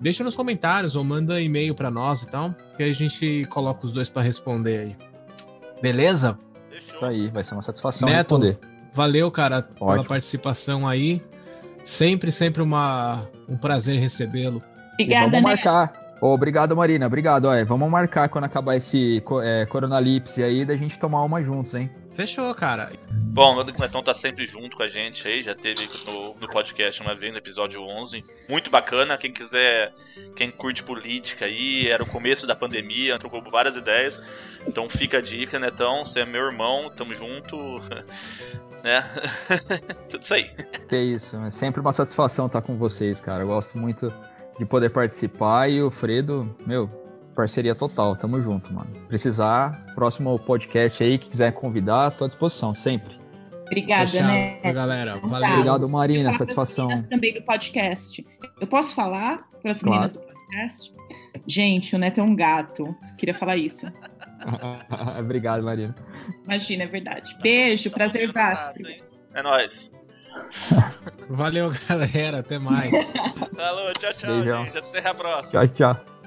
deixa nos comentários ou manda e-mail pra nós e tal, que a gente coloca os dois pra responder aí. Beleza? Isso aí, vai ser uma satisfação Neto, responder. Valeu, cara, pela Ótimo. participação aí. Sempre, sempre uma, um prazer recebê-lo. E Obrigada, vamos né? marcar. Obrigado, Marina. Obrigado. Ó, vamos marcar quando acabar esse é, coronalipse aí da gente tomar uma juntos, hein? Fechou, cara. Bom, o Cletão tá sempre junto com a gente aí, já teve no, no, podcast uma vez, no episódio 11. Muito bacana, quem quiser, quem curte política aí, era o começo da pandemia, trocou várias ideias. Então fica a dica, Netão, você é meu irmão, tamo junto. né? Tudo isso aí. Que isso, é sempre uma satisfação estar com vocês, cara. Eu gosto muito de poder participar e o Fredo, meu, parceria total. Tamo junto, mano. Precisar, próximo podcast aí, que quiser convidar, tô à disposição, sempre. Obrigada, Fechado, né? galera. Então Valeu. tá. Obrigado, Marina. Satisfação. também do podcast. Eu posso falar para as meninas claro. do podcast? Gente, o Neto é um gato. Queria falar isso. Obrigado, Marina. Imagina, é verdade. Beijo, prazer vasto. É nóis. Valeu, galera. Até mais. Falou, tchau, tchau, Beijão. gente. Até a próxima. Tchau, tchau.